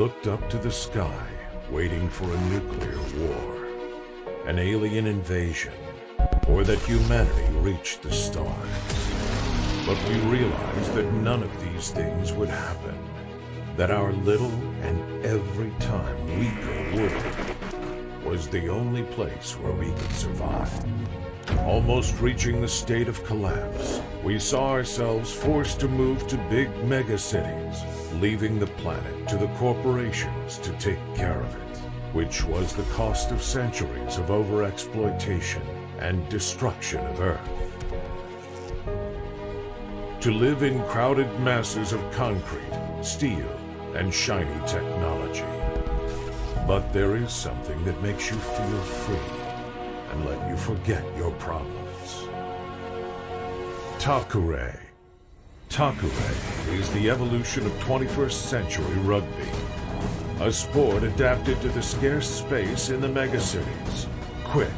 looked up to the sky, waiting for a nuclear war, an alien invasion, or that humanity reached the stars. But we realized that none of these things would happen. That our little and every time weaker world was the only place where we could survive. Almost reaching the state of collapse, we saw ourselves forced to move to big megacities, leaving the planet to the corporations to take care of it, which was the cost of centuries of overexploitation and destruction of Earth. To live in crowded masses of concrete, steel, and shiny technology. But there is something that makes you feel free and let you forget your problems. Takure. Takure is the evolution of 21st century rugby. A sport adapted to the scarce space in the megacities. Quick,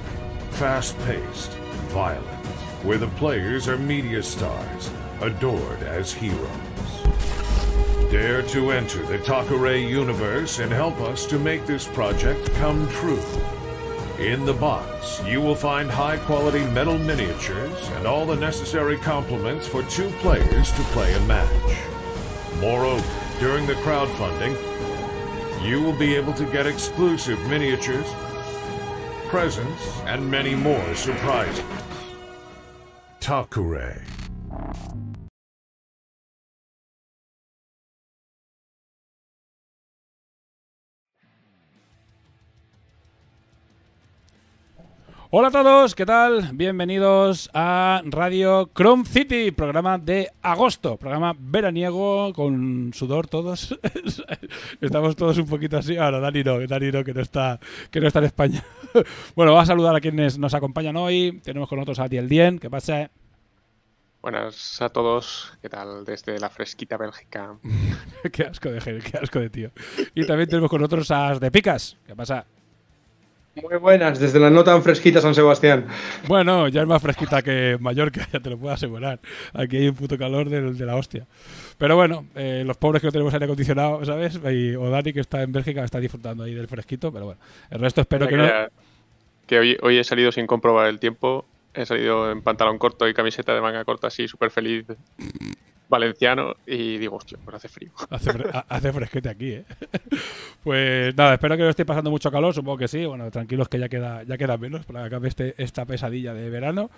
fast-paced, violent, where the players are media stars, adored as heroes. Dare to enter the Takure universe and help us to make this project come true. In the box, you will find high quality metal miniatures and all the necessary complements for two players to play a match. Moreover, during the crowdfunding, you will be able to get exclusive miniatures, presents, and many more surprises. Takure. Hola a todos, ¿qué tal? Bienvenidos a Radio Chrome City, programa de agosto, programa veraniego con sudor todos. Estamos todos un poquito así. Ahora, Dani no, Dani no, que no está, que no está en España. bueno, vamos a saludar a quienes nos acompañan hoy. Tenemos con nosotros a Diel Dien, ¿qué pasa? Buenas a todos, ¿qué tal? Desde la fresquita Bélgica. qué asco de qué asco de tío. Y también tenemos con nosotros a de Picas, ¿qué pasa? Muy buenas, desde la no tan fresquita San Sebastián. Bueno, ya es más fresquita que Mallorca, ya te lo puedo asegurar. Aquí hay un puto calor de, de la hostia. Pero bueno, eh, los pobres que no tenemos aire acondicionado, ¿sabes? Y, o Dani, que está en Bélgica, está disfrutando ahí del fresquito, pero bueno. El resto espero que, que, no. Que hoy, hoy he salido sin comprobar el tiempo. He salido en pantalón corto y camiseta de manga corta, así, súper feliz valenciano y digo, hostia, pues hace frío. Hace, fre hace, fresquete aquí, ¿eh? pues nada, espero que no estéis pasando mucho calor, supongo que sí. Bueno, tranquilos que ya queda, ya queda menos para que acabe este, esta pesadilla de verano.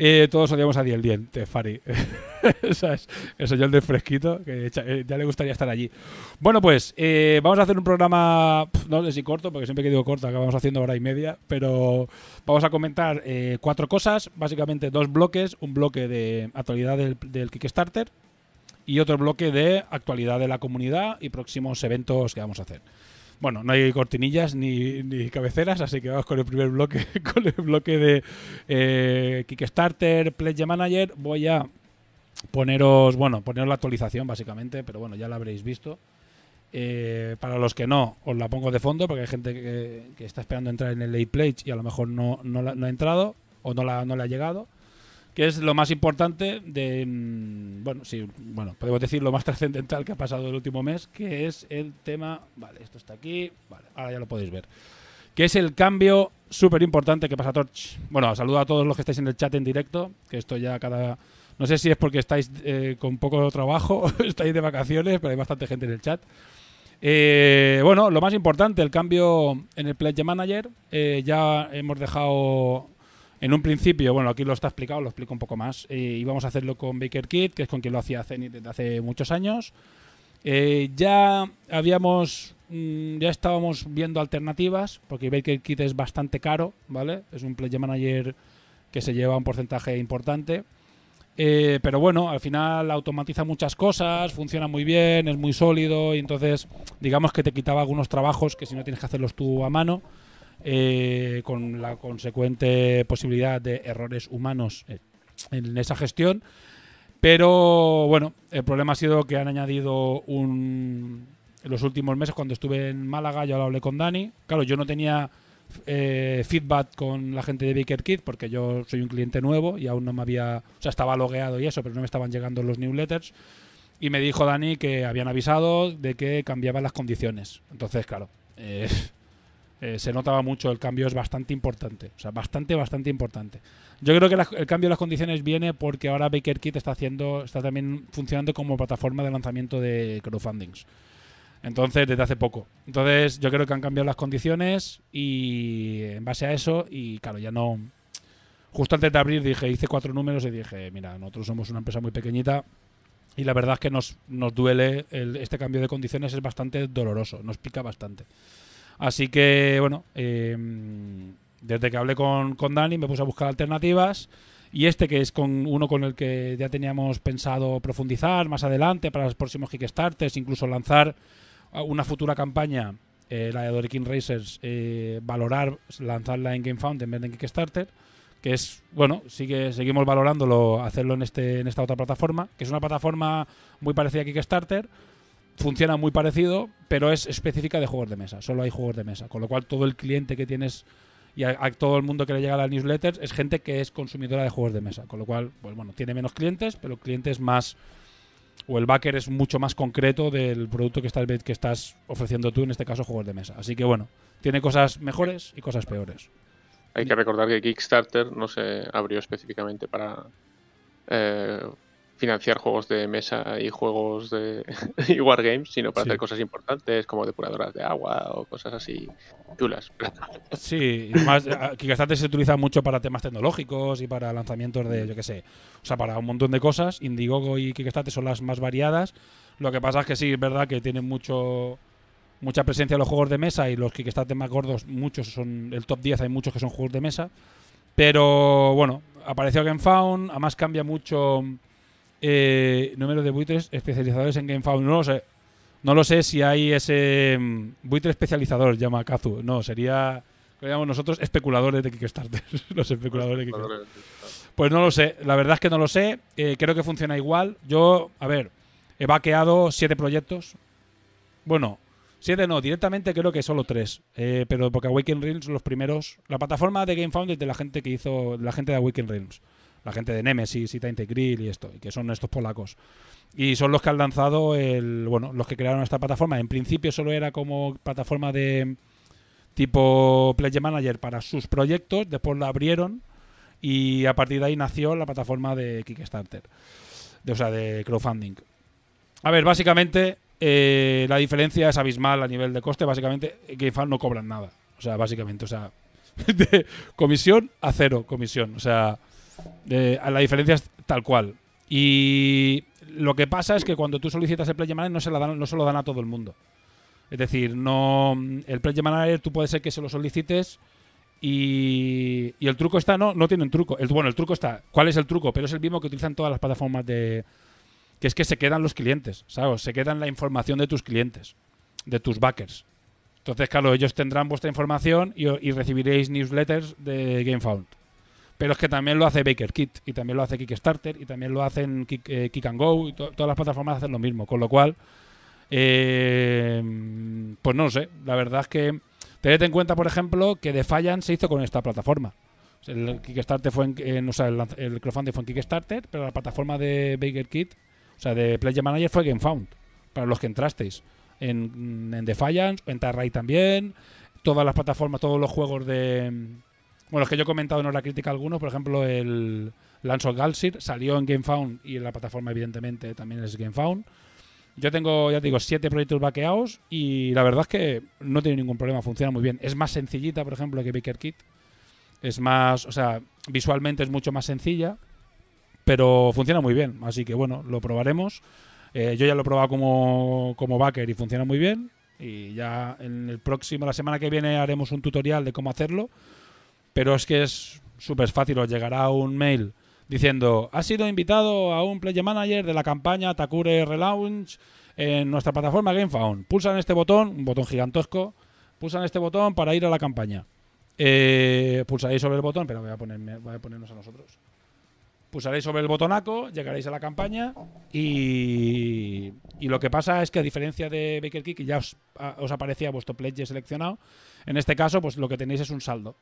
Eh, todos odiamos a Diel Dien, de Fari. ¿Sabes? El señor del fresquito, que ya le gustaría estar allí. Bueno, pues eh, vamos a hacer un programa, no sé si corto, porque siempre que digo corto acabamos haciendo hora y media, pero vamos a comentar eh, cuatro cosas, básicamente dos bloques, un bloque de actualidad del, del Kickstarter, y otro bloque de actualidad de la comunidad y próximos eventos que vamos a hacer. Bueno, no hay cortinillas ni, ni cabeceras, así que vamos con el primer bloque, con el bloque de eh, Kickstarter, Pledge Manager. Voy a poneros, bueno, poneros la actualización básicamente, pero bueno, ya la habréis visto. Eh, para los que no, os la pongo de fondo porque hay gente que, que está esperando entrar en el late pledge y a lo mejor no, no, la, no ha entrado o no, la, no le ha llegado que es lo más importante de, bueno, sí, bueno, podemos decir lo más trascendental que ha pasado el último mes, que es el tema, vale, esto está aquí, vale, ahora ya lo podéis ver, que es el cambio súper importante que pasa Torch. Bueno, saludo a todos los que estáis en el chat en directo, que esto ya cada... No sé si es porque estáis eh, con poco trabajo, estáis de vacaciones, pero hay bastante gente en el chat. Eh, bueno, lo más importante, el cambio en el Pledge Manager. Eh, ya hemos dejado en un principio, bueno, aquí lo está explicado, lo explico un poco más. Eh, íbamos a hacerlo con Baker Kit, que es con quien lo hacía Zenith desde hace muchos años. Eh, ya habíamos, mmm, ya estábamos viendo alternativas, porque Baker Kit es bastante caro, ¿vale? Es un play manager que se lleva un porcentaje importante. Eh, pero bueno, al final automatiza muchas cosas, funciona muy bien, es muy sólido y entonces digamos que te quitaba algunos trabajos que si no tienes que hacerlos tú a mano, eh, con la consecuente posibilidad de errores humanos eh, en esa gestión. Pero bueno, el problema ha sido que han añadido un. En los últimos meses, cuando estuve en Málaga, yo lo hablé con Dani. Claro, yo no tenía eh, feedback con la gente de Baker Kid porque yo soy un cliente nuevo y aún no me había. O sea, estaba logueado y eso, pero no me estaban llegando los newsletters. Y me dijo Dani que habían avisado de que cambiaban las condiciones. Entonces, claro, eh, eh, se notaba mucho. El cambio es bastante importante. O sea, bastante, bastante importante. Yo creo que el cambio de las condiciones viene porque ahora BakerKit está haciendo, está también funcionando como plataforma de lanzamiento de crowdfundings. Entonces, desde hace poco. Entonces, yo creo que han cambiado las condiciones y en base a eso, y claro, ya no. Justo antes de abrir dije, hice cuatro números y dije, mira, nosotros somos una empresa muy pequeñita y la verdad es que nos, nos duele, el- este cambio de condiciones es bastante doloroso, nos pica bastante. Así que, bueno, eh, desde que hablé con, con Dani me puse a buscar alternativas. Y este que es con uno con el que ya teníamos pensado profundizar más adelante para los próximos Kickstarters, incluso lanzar una futura campaña, eh, la de Dorikin Racers, eh, valorar lanzarla en GameFound en vez de en Kickstarter, que es, bueno, sigue, seguimos valorándolo, hacerlo en, este, en esta otra plataforma, que es una plataforma muy parecida a Kickstarter, funciona muy parecido, pero es específica de juegos de mesa, solo hay juegos de mesa, con lo cual todo el cliente que tienes y a, todo el mundo que le llega a las newsletters es gente que es consumidora de juegos de mesa, con lo cual, pues bueno, tiene menos clientes, pero clientes más o el backer es mucho más concreto del producto que estás, que estás ofreciendo tú, en este caso juegos de mesa. Así que bueno, tiene cosas mejores y cosas peores. Hay que recordar que Kickstarter no se abrió específicamente para eh, financiar juegos de mesa y juegos de y wargames, sino para Sí. hacer cosas importantes como depuradoras de agua o cosas así chulas. Sí, además Kickstarter se utiliza mucho para temas tecnológicos y para lanzamientos de, yo qué sé, o sea, para un montón de cosas. Indiegogo y Kickstarter son las más variadas. Lo que pasa es que sí, es verdad que tienen mucho mucha presencia en los juegos de mesa y los Kickstarter más gordos, muchos son el top 10, hay muchos que son juegos de mesa. Pero bueno, apareció GameFound, además cambia mucho eh, número de buitres especializadores en GameFound. No lo sé. No lo sé si hay ese mm, buitre especializador, llama Kazu. No, sería, lo llamamos nosotros, especuladores de Kickstarter. Los especuladores de Kickstarter. Pues no lo sé, la verdad es que no lo sé. Eh, creo que funciona igual. Yo, a ver, he vaqueado siete proyectos. Bueno, siete no, directamente creo que solo tres. Eh, pero porque Awaken Realms los primeros. La plataforma de GameFound es de la gente que hizo, la gente de Awaken Realms. La gente de Nemesis y Tainted Grill y esto, y que son estos polacos. Y son los que han lanzado el. Bueno, los que crearon esta plataforma. En principio solo era como plataforma de tipo Pledge Manager para sus proyectos. Después la abrieron y a partir de ahí nació la plataforma de Kickstarter, de, o sea, de crowdfunding. A ver, básicamente eh, la diferencia es abismal a nivel de coste. Básicamente, GameFound no cobran nada. O sea, básicamente, o sea, de comisión a cero comisión. O sea, a la diferencia es tal cual. Y lo que pasa es que cuando tú solicitas el Pledge Manager no se, la dan, no se lo dan a todo el mundo. Es decir, no el Pledge Manager tú puede ser que se lo solicites y, y el truco está, no, no tiene un truco. El, bueno, el truco está, ¿cuál es el truco? Pero es el mismo que utilizan todas las plataformas de... Que es que se quedan los clientes, ¿sabes? Se quedan la información de tus clientes, de tus backers. Entonces, claro, ellos tendrán vuestra información y, y recibiréis newsletters de GameFound. Pero es que también lo hace BakerKit y también lo hace Kickstarter y también lo hacen Kick, eh, and Go y to- todas las plataformas hacen lo mismo. Con lo cual, eh, pues no lo sé. La verdad es que tened en cuenta, por ejemplo, que Defiant se hizo con esta plataforma. El Kickstarter fue en, en- o sea, el, el crowdfunding fue en Kickstarter, pero la plataforma de BakerKit, o sea, de Pledge Manager fue GameFound, para los que entrasteis. En, en Defiant, en Tarray también, todas las plataformas, todos los juegos de... Bueno, los que yo he comentado en hora crítica algunos, por ejemplo, el Lance of Galsir salió en GameFound y en la plataforma, evidentemente, también es GameFound. Yo tengo, ya digo, siete proyectos vaqueados y la verdad es que no tiene ningún problema, funciona muy bien. Es más sencillita, por ejemplo, que BakerKit. Es más, o sea, visualmente es mucho más sencilla, pero funciona muy bien. Así que bueno, lo probaremos. Eh, yo ya lo he probado como, como backer y funciona muy bien. Y ya en el próximo, la semana que viene, haremos un tutorial de cómo hacerlo. Pero es que es súper fácil. Os llegará un mail diciendo: Has sido invitado a un Play Manager de la campaña Takure Relaunch en nuestra plataforma GameFound. Pulsan este botón, un botón gigantesco. Pulsan este botón para ir a la campaña. Eh, pulsaréis sobre el botón, pero voy a, ponerme, voy a ponernos a nosotros. Pulsaréis sobre el botonaco, llegaréis a la campaña y, y lo que pasa es que a diferencia de Baker Kick, que ya os, a- os aparecía vuestro pledge seleccionado, en este caso pues lo que tenéis es un saldo.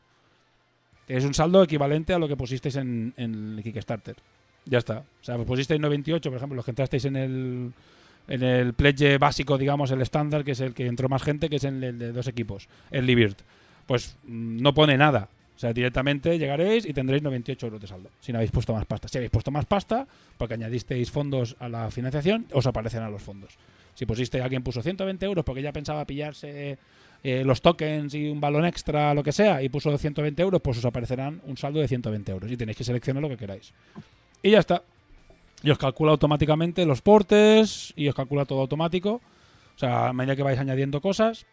Es un saldo equivalente a lo que pusisteis en, en el Kickstarter. Ya está. O sea, pues pusisteis 98, por ejemplo, los que entrasteis en el en el pledge básico, digamos, el estándar, que es el que entró más gente, que es el de dos equipos, el Libirt. Pues mm, no pone nada. O sea, directamente llegaréis y tendréis 98 euros de saldo, si no habéis puesto más pasta. Si habéis puesto más pasta, porque añadisteis fondos a la financiación, os aparecerán los fondos. Si pusiste, alguien puso 120 euros porque ya pensaba pillarse eh, los tokens y un balón extra, lo que sea, y puso 120 euros, pues os aparecerán un saldo de 120 euros y tenéis que seleccionar lo que queráis. Y ya está. Y os calcula automáticamente los portes y os calcula todo automático. O sea, a medida que vais añadiendo cosas.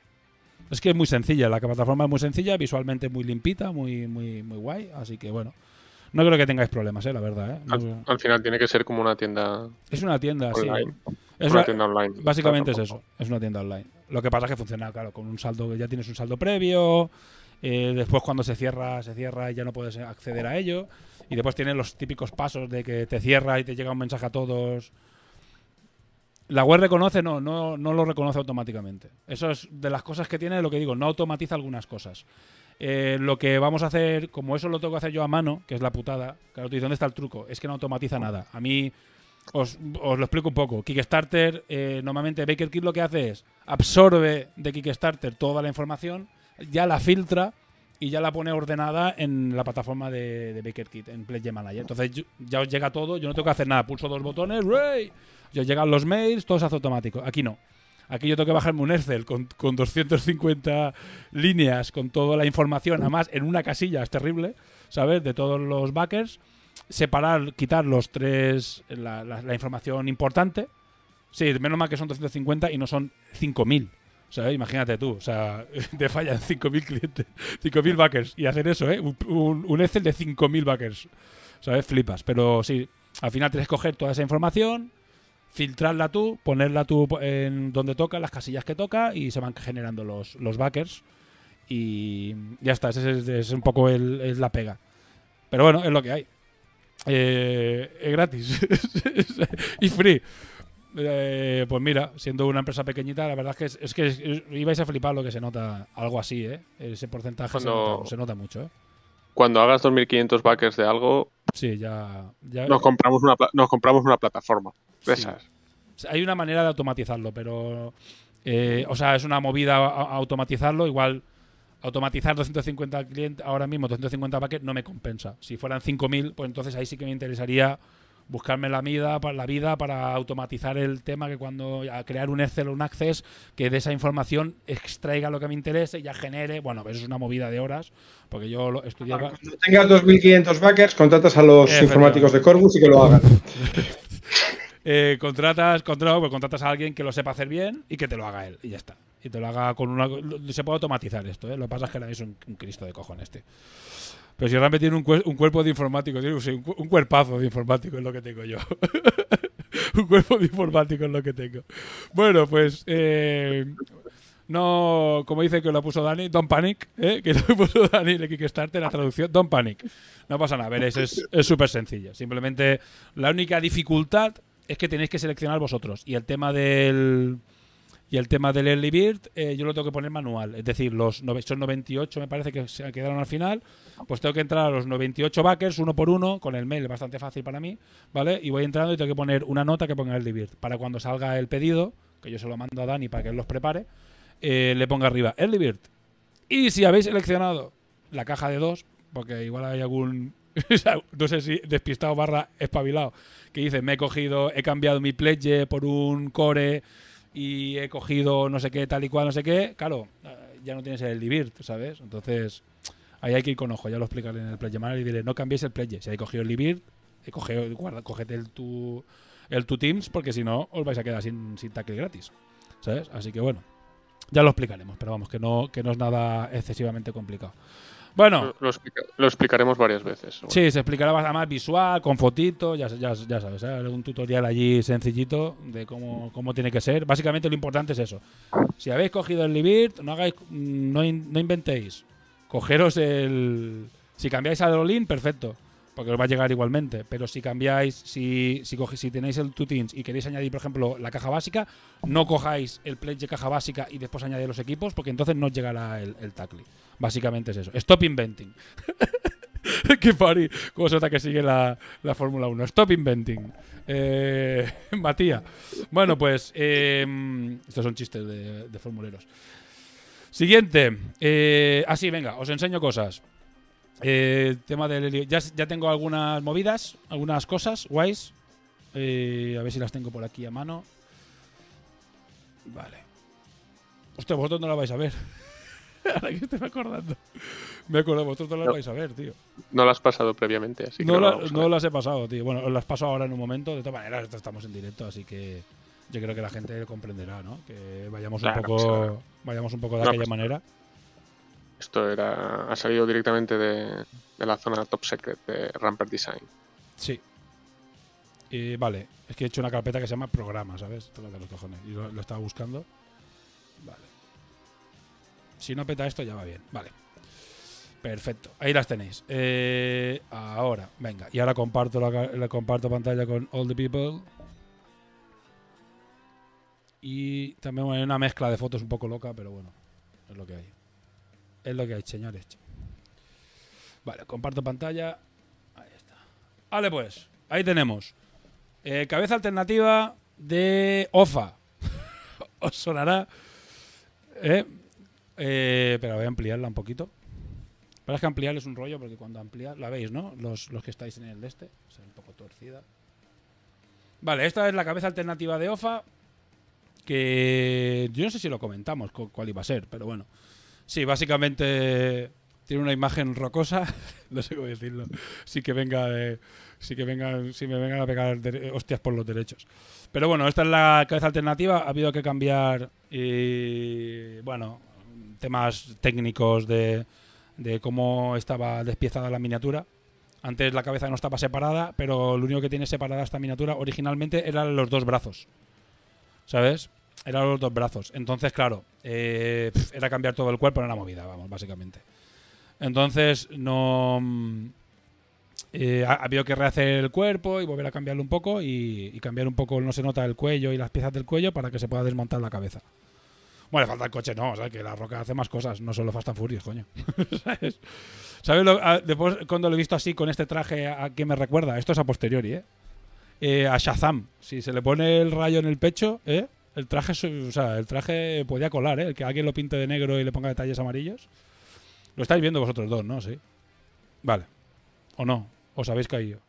Es que es muy sencilla, la plataforma es muy sencilla, visualmente muy limpita, muy, muy, muy guay. Así que bueno, no creo que tengáis problemas, eh, la verdad. Eh. Al, al, final tiene que ser como una tienda. Es una tienda, online. sí. Es una, tienda online. Básicamente es eso, es una tienda online. Lo que pasa es que funciona, claro, con un saldo, ya tienes un saldo previo. Eh, después cuando se cierra, se cierra y ya no puedes acceder a ello. Y después tiene los típicos pasos de que te cierra y te llega un mensaje a todos. La web reconoce, no, no, no lo reconoce automáticamente. Eso es de las cosas que tiene, lo que digo, no automatiza algunas cosas. Eh, lo que vamos a hacer, como eso lo tengo que hacer yo a mano, que es la putada, claro, ¿dónde está el truco? Es que no automatiza nada. A mí, os, os lo explico un poco. Kickstarter, eh, normalmente Baker Kit lo que hace es absorbe de Kickstarter toda la información, ya la filtra y ya la pone ordenada en la plataforma de, de Baker Kit, en Pledge Manager. Entonces yo, ya os llega todo, yo no tengo que hacer nada, pulso dos botones, ¡Ray! Ya os llegan los mails, todo se hace automático. Aquí no. Aquí yo tengo que bajarme un Excel con, con 250 líneas, con toda la información, además en una casilla, es terrible, ¿sabes? De todos los backers. Separar, quitar los tres, la, información importante. Sí, menos mal que son 250 y no son 5000. O sea, imagínate tú, o sea, te fallan 5.000 clientes, 5.000 backers. Y hacer eso, ¿eh? Un, Excel de 5.000 backers. ¿Sabes? Flipas. Pero sí, al final tienes que coger toda esa información, filtrarla tú, ponerla tú en donde toca, las casillas que toca, y se van generando los, los backers. Y ya está, ese es, un poco es la pega. Pero bueno, es lo que hay. Eh, es gratis. y free. Eh, pues mira, siendo una empresa pequeñita, la verdad es que es, que es, ibais a flipar lo que se nota, algo así, ¿eh? Ese porcentaje Cuando- se, nota, se nota mucho, ¿eh? Cuando hagas 2.500 backers de algo, Sí, ya. ya nos compramos una, nos compramos una plataforma de Sí. esas. Hay una manera de automatizarlo, pero. eh, o sea, es una movida a- a- automatizarlo. Igual, automatizar 250 clientes, ahora mismo 250 paquetes, no me compensa. Si fueran 5000, pues entonces ahí sí que me interesaría buscarme la vida, para, la vida para automatizar el tema que cuando a crear un Excel o un Access que de esa información extraiga lo que me interese y ya genere, bueno, eso es una movida de horas, porque yo lo estudiaba Cuando tengas 2.500 backers, contratas a los informáticos de Corbus y que lo hagan. Eh, contratas, contra- pues contratas a alguien que lo sepa hacer bien y que te lo haga él. Y ya está. Y te lo haga con una. Se puede automatizar esto, ¿eh? Lo que pasa es que es un, Cristo de cojones este. Pero si realmente tiene un, cuer- un cuerpo de informático, un, un cuerpazo de informático es lo que tengo yo. un cuerpo de informático es lo que tengo. Bueno, pues. eh, no, como dice que lo puso Dani, Don't Panic, ¿eh? que lo puso Dani de Kickstarter, la traducción, Don't Panic. No pasa nada, veréis, es súper sencilla. Simplemente la única dificultad es que tenéis que seleccionar vosotros. Y el tema del. Y el tema del Early Bird, eh, yo lo tengo que poner manual. Es decir, los son 98, me parece que se quedaron al final. Pues tengo que entrar a los 98 backers uno por uno, con el mail, bastante fácil para mí, ¿vale? Y voy entrando y tengo que poner una nota que ponga Early Bird. Para cuando salga el pedido, que yo se lo mando a Dani para que él los prepare, eh, le ponga arriba Early Bird. Y si habéis seleccionado la caja de dos, porque igual hay algún, no sé si despistado barra espabilado, que dice, me he cogido, he cambiado mi pledge por un core y he cogido no sé qué, tal y cual, no sé qué, claro, ya no tienes el Libird, ¿sabes? Entonces, ahí hay que ir con ojo, ya lo explicaré en el pledge manager y diré, no cambiéis el pledge, si habéis cogido el eh, coge, guarda, cógete el tu, el tu Teams, porque si no, os vais a quedar sin, sin tackle gratis, ¿sabes? Así que bueno, ya lo explicaremos, pero vamos, que no, que no es nada excesivamente complicado. Bueno, Lo, lo explica- lo explicaremos varias veces. Sí, se explicará más visual, con fotito, ya, ya, ya sabes, ¿eh? un tutorial allí sencillito de cómo, cómo tiene que ser. Básicamente lo importante es eso. Si habéis cogido el Libir, no hagáis, no, in- no inventéis. Cogeros el... Si cambiáis al All-In, perfecto, porque os va a llegar igualmente. Pero si cambiáis, si, si, coge- si tenéis el Tutins y queréis añadir, por ejemplo, la caja básica, no cojáis el pledge de caja básica y después añadir los equipos, porque entonces no os llegará el, el tackle. Básicamente es eso. Stop inventing. Qué funny. Cómo se nota que sigue la, la Fórmula 1. Stop inventing. Eh, Matías. Bueno, pues. eh, estos son chistes de, de formuleros. Siguiente. Eh, ah, sí, venga, os enseño cosas. Eh, tema del helio- Ya, ya tengo algunas movidas, algunas cosas guays. Eh, a ver si las tengo por aquí a mano. Vale. Hostia, vosotros no la vais a ver. Ahora que estoy acordando. Me acuerdo, vosotros no la No. vais a ver, tío. No lo has pasado previamente, así que No, la- a no las he pasado, tío. Bueno, os las paso ahora en un momento. De todas maneras, estamos en directo, así que yo creo que la gente comprenderá, ¿no? Que vayamos Claro, un poco, vayamos un poco de No, aquella manera. Esto era, ha salido directamente de, de la zona top secret de Rampart Design. Sí. Vale, es que he hecho una carpeta que se llama programa, ¿sabes? De los cojones. Y lo, estaba buscando. Vale. Si no peta esto, ya va bien. Vale. Perfecto. Ahí las tenéis. Eh, ahora, venga. Y ahora comparto la comparto pantalla con All the People. Y también hay una mezcla de fotos un poco loca, pero bueno, es lo que hay. Es lo que hay, señores. Vale, comparto pantalla. Ahí está. Vale, pues, ahí tenemos. Eh, cabeza alternativa de OFA. Os sonará. ¿Eh? Eh, pero voy a ampliarla un poquito. Pero es que ampliar es un rollo porque cuando ampliar, la veis, ¿no? Los, los que estáis en el de este. Es un poco torcida. Vale, esta es la cabeza alternativa de OFA. Que yo no sé si lo comentamos cu- cuál iba a ser, pero bueno. Sí, básicamente tiene una imagen rocosa. no sé cómo decirlo. Sí que venga de, sí que vengan, si me vengan a pegar dere- hostias por los derechos. Pero bueno, esta es la cabeza alternativa. Ha habido que cambiar, bueno, temas técnicos de, de cómo estaba despiezada la miniatura. Antes la cabeza no estaba separada, pero lo único que tiene separada esta miniatura originalmente eran los dos brazos. ¿Sabes? Eran los dos brazos. Entonces, claro, eh, era cambiar todo el cuerpo en una movida, vamos, básicamente. Entonces, no. mm, eh, ha, ha habido que rehacer el cuerpo y volver a cambiarlo un poco y, cambiar un poco, no se nota el cuello y las piezas del cuello para que se pueda desmontar la cabeza. Bueno, le falta el coche, no, o sea, que la roca hace más cosas, no solo Fast and Furious, coño. ¿Sabes? ¿Sabes lo- a- después, cuando lo he visto así con este traje, a qué me recuerda? Esto es a posteriori, ¿eh? Eh, a Shazam. Si se le pone el rayo en el pecho, ¿eh? El traje, o sea, el traje podía colar, ¿eh? El que alguien lo pinte de negro y le ponga detalles amarillos. Lo estáis viendo vosotros dos, ¿no? Sí. Vale. ¿O no? ¿Os habéis caído?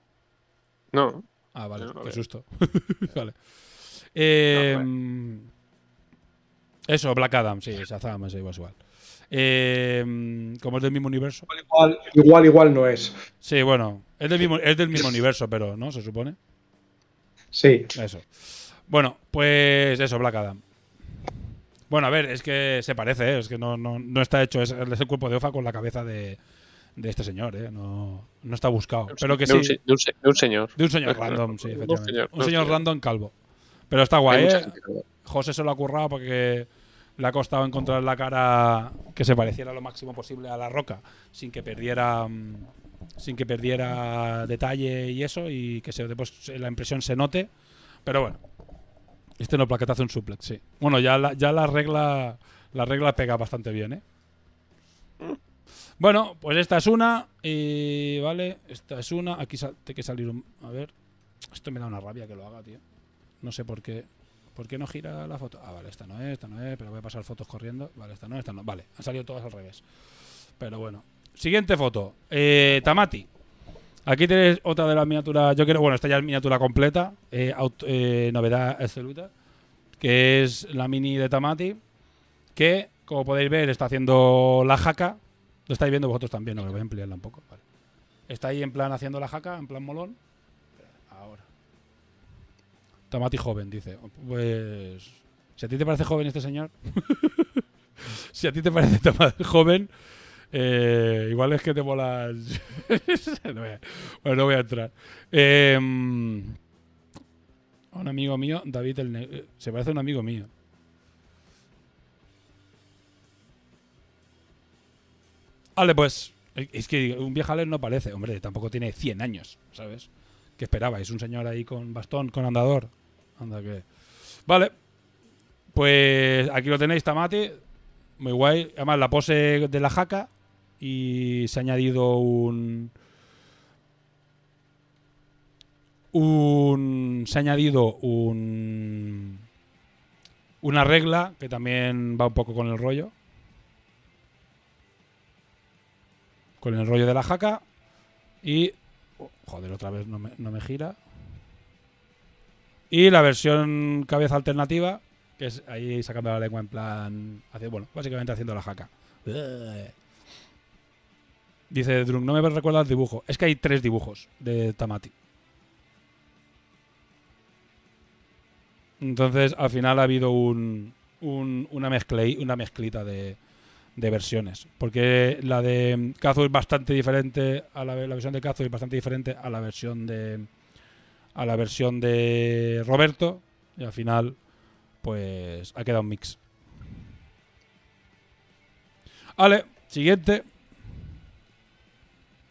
No, Ah, vale. Yo no lo Qué susto. vale. Eh, eso, Black Adam, sí, Shazam, es igual. igual. Eh, como es del mismo universo. Igual, igual, igual no es. Sí, bueno, es del mismo, es del mismo universo, pero, ¿no? Se supone. Sí. Eso. Bueno, pues eso, Black Adam. Bueno, a ver, es que se parece, ¿eh? es que no, no, no está hecho, es, es el cuerpo de Ofa con la cabeza de, de este señor, ¿eh? No, no está buscado. Pero que de, sí. un, de un de un señor. De un señor random, sí, efectivamente. señor, un señor random calvo. Pero está guay, ¿eh? José se lo ha currado porque le ha costado encontrar la cara que se pareciera lo máximo posible a la roca, sin que perdiera mm, sin que perdiera detalle y eso, y que se, después la impresión se note. Pero bueno, este no plaqueta hace un suplex, sí. Bueno, ya la, ya la regla la regla pega bastante bien, ¿eh? Bueno, pues esta es una. Y vale, esta es una. Aquí sal- tiene que salir un. A ver. Esto me da una rabia que lo haga, tío. No sé por qué. ¿Por qué no gira la foto? Ah, vale, esta no es, esta no es, pero voy a pasar fotos corriendo. Vale, esta no, esta no. Vale, han salido todas al revés. Pero bueno. Siguiente foto. Eh, Tamati. Aquí tenéis otra de las miniaturas. Yo quiero, bueno, esta ya es miniatura completa. eh, eh, novedad absoluta. Que es la mini de Tamati. Que, como podéis ver, está haciendo la jaca. Lo estáis viendo vosotros también, no, lo voy a ampliarla un poco. Está ahí en plan haciendo la jaca, en plan molón. Ahora. Tamati joven, dice. Pues. Si a ti te parece joven este señor. si a ti te parece joven. Eh, igual es que te molas. no voy a- bueno, no voy a entrar. Eh, un amigo mío, David el Ne- eh, Se parece a un amigo mío. Vale, pues. eh, Es que un viejales no parece. Hombre, tampoco tiene 100 años, ¿sabes? ¿Qué esperabais? ¿Un señor ahí con bastón, con andador? Anda que. Vale. Pues aquí lo tenéis, Tamati. Muy guay. Además, la pose de la jaca y se ha añadido un, un se ha añadido un una regla que también va un poco con el rollo. Con el rollo de la jaca y oh, joder otra vez no me, no me gira. Y la versión cabeza alternativa que es ahí sacando la lengua en plan hace, bueno básicamente haciendo la jaca. Dice Drunk, no me recuerda el dibujo. Es que hay tres dibujos de Tamati. Entonces, al final ha habido un, un- una, mezcla, una mezclita de, versiones. Porque la de Kazu es bastante diferente a la, versión de Kazu es bastante diferente a la versión de a la versión de Roberto y al final pues ha quedado un mix. Vale, siguiente.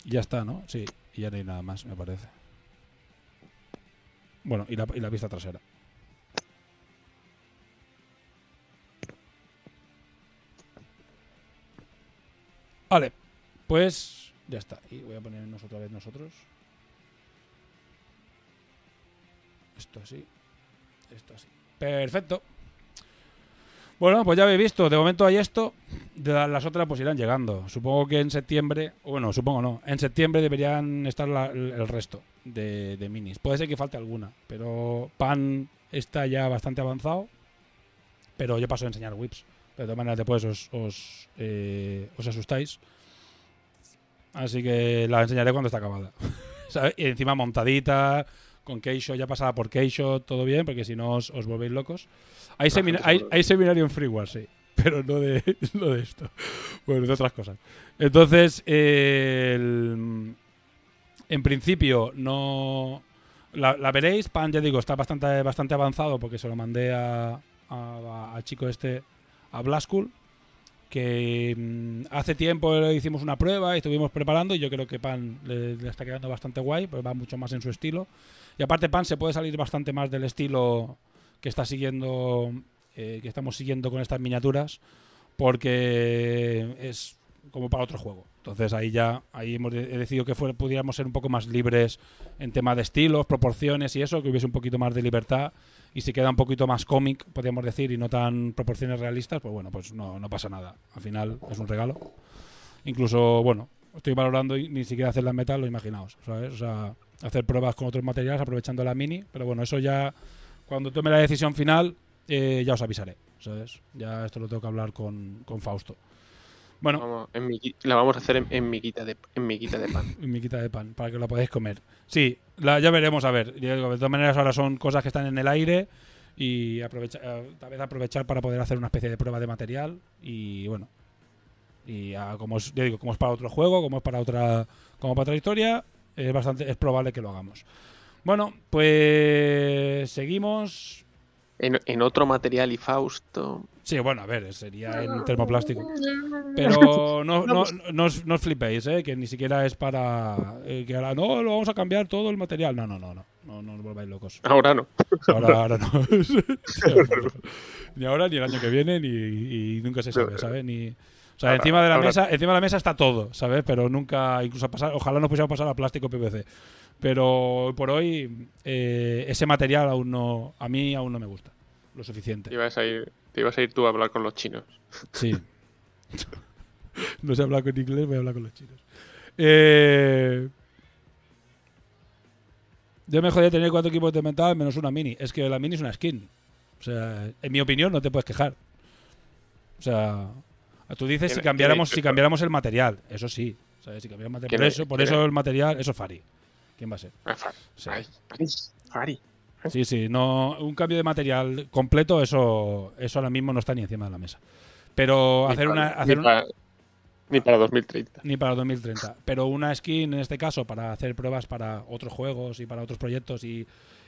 Ya está, ¿no? Sí, y ya no hay nada más, me parece. Bueno, y la, y la pista trasera. Vale, pues ya está. Y voy a ponernos otra vez nosotros. Esto así. Esto así. Perfecto. Bueno, pues ya habéis visto. De momento hay esto. Las otras pues irán llegando. Supongo que en septiembre. Bueno, supongo no. En septiembre deberían estar la- el resto de, de minis. Puede ser que falte alguna. Pero Pan está ya bastante avanzado. Pero yo paso a enseñar whips. De todas maneras, después os, os, eh, os asustáis. Así que la enseñaré cuando esté acabada. Y encima montadita, con Keisho, ya pasada por Keisho, todo bien, porque si no os, os volvéis locos. Hay, semina- hay, seminario en Freeware, sí, pero no de, no de esto. Bueno, de otras cosas. Entonces, eh, el- en principio, no. La, la veréis, Pan, ya digo, está bastante, bastante avanzado porque se lo mandé a, chico este, a Blascool, que mm, hace tiempo hicimos una prueba y estuvimos preparando y yo creo que Pan le, le está quedando bastante guay, pues va mucho más en su estilo. Y aparte Pan se puede salir bastante más del estilo que está siguiendo, eh, que estamos siguiendo con estas miniaturas, porque es como para otro juego. Entonces ahí ya ahí hemos he decidido que pudiéramos ser un poco más libres en tema de estilos, proporciones y eso, que hubiese un poquito más de libertad y si queda un poquito más cómic, podríamos decir, y no tan proporciones realistas, pues bueno, pues no, no pasa nada. Al final es un regalo. Incluso, bueno, estoy valorando ni siquiera hacerla en metal, lo imaginaos, ¿sabes? O sea, hacer pruebas con otros materiales aprovechando la mini, pero bueno, eso ya, cuando tome la decisión final, eh, ya os avisaré, ¿sabes? Ya esto lo tengo que hablar con, con Fausto. Bueno, Vamos, en la vamos a hacer en, en miguita de, en miguita de pan. y miquita de pan, para que lo podáis comer. Sí, la, ya veremos, a ver. De todas maneras, ahora son cosas que están en el aire y aprovecha, eh, tal vez aprovechar para poder hacer una especie de prueba de material y bueno. Y ah, como es, ya digo, como es para otro juego, como es para otra, como para otra historia, es bastante, es probable que lo hagamos. Bueno, pues seguimos. En, en otro material y Fausto. Sí, bueno, a ver, sería en termoplástico. Pero no, no, no, os, no os flipéis, ¿eh? que ni siquiera es para eh, que ahora no, lo vamos a cambiar todo el material. No, no, no, no, no, no os volváis locos. Ahora no. Ahora, ahora no. ni ahora, ni el año que viene, ni y nunca se sabe, ¿sabes? Ni, sea, Ahora- encima de la ahora- mesa, encima de la mesa está todo, ¿sabes? Pero nunca, incluso a pasar, ojalá nos pusiéramos pasar a plástico PVC. Pero hoy por hoy, eh, ese material aún no, a mí aún no me gusta lo suficiente. Te ibas a ir, te ibas a ir tú a hablar con los chinos. Sí. no sé hablar con inglés, voy a hablar con los chinos. Eh, yo me jodía tener cuatro equipos de mental menos una mini. Es que la mini es una skin. O sea, en mi opinión no te puedes quejar. O sea, tú dices si cambiáramos, si cambiáramos el material. Eso sí. ¿sabes? Si cambiáramos material. Por eso, por tiene- eso el material, eso es Fari. ¿Quién va a ser? Ah, Fari. Sí. Fari. Sí, sí, no, un cambio de material completo, eso, eso ahora mismo no está ni encima de la mesa. Pero hacer una, ni hacer un- para- ni para 2030. ni para 2030. Pero una skin en este caso para hacer pruebas para otros juegos y para otros proyectos y,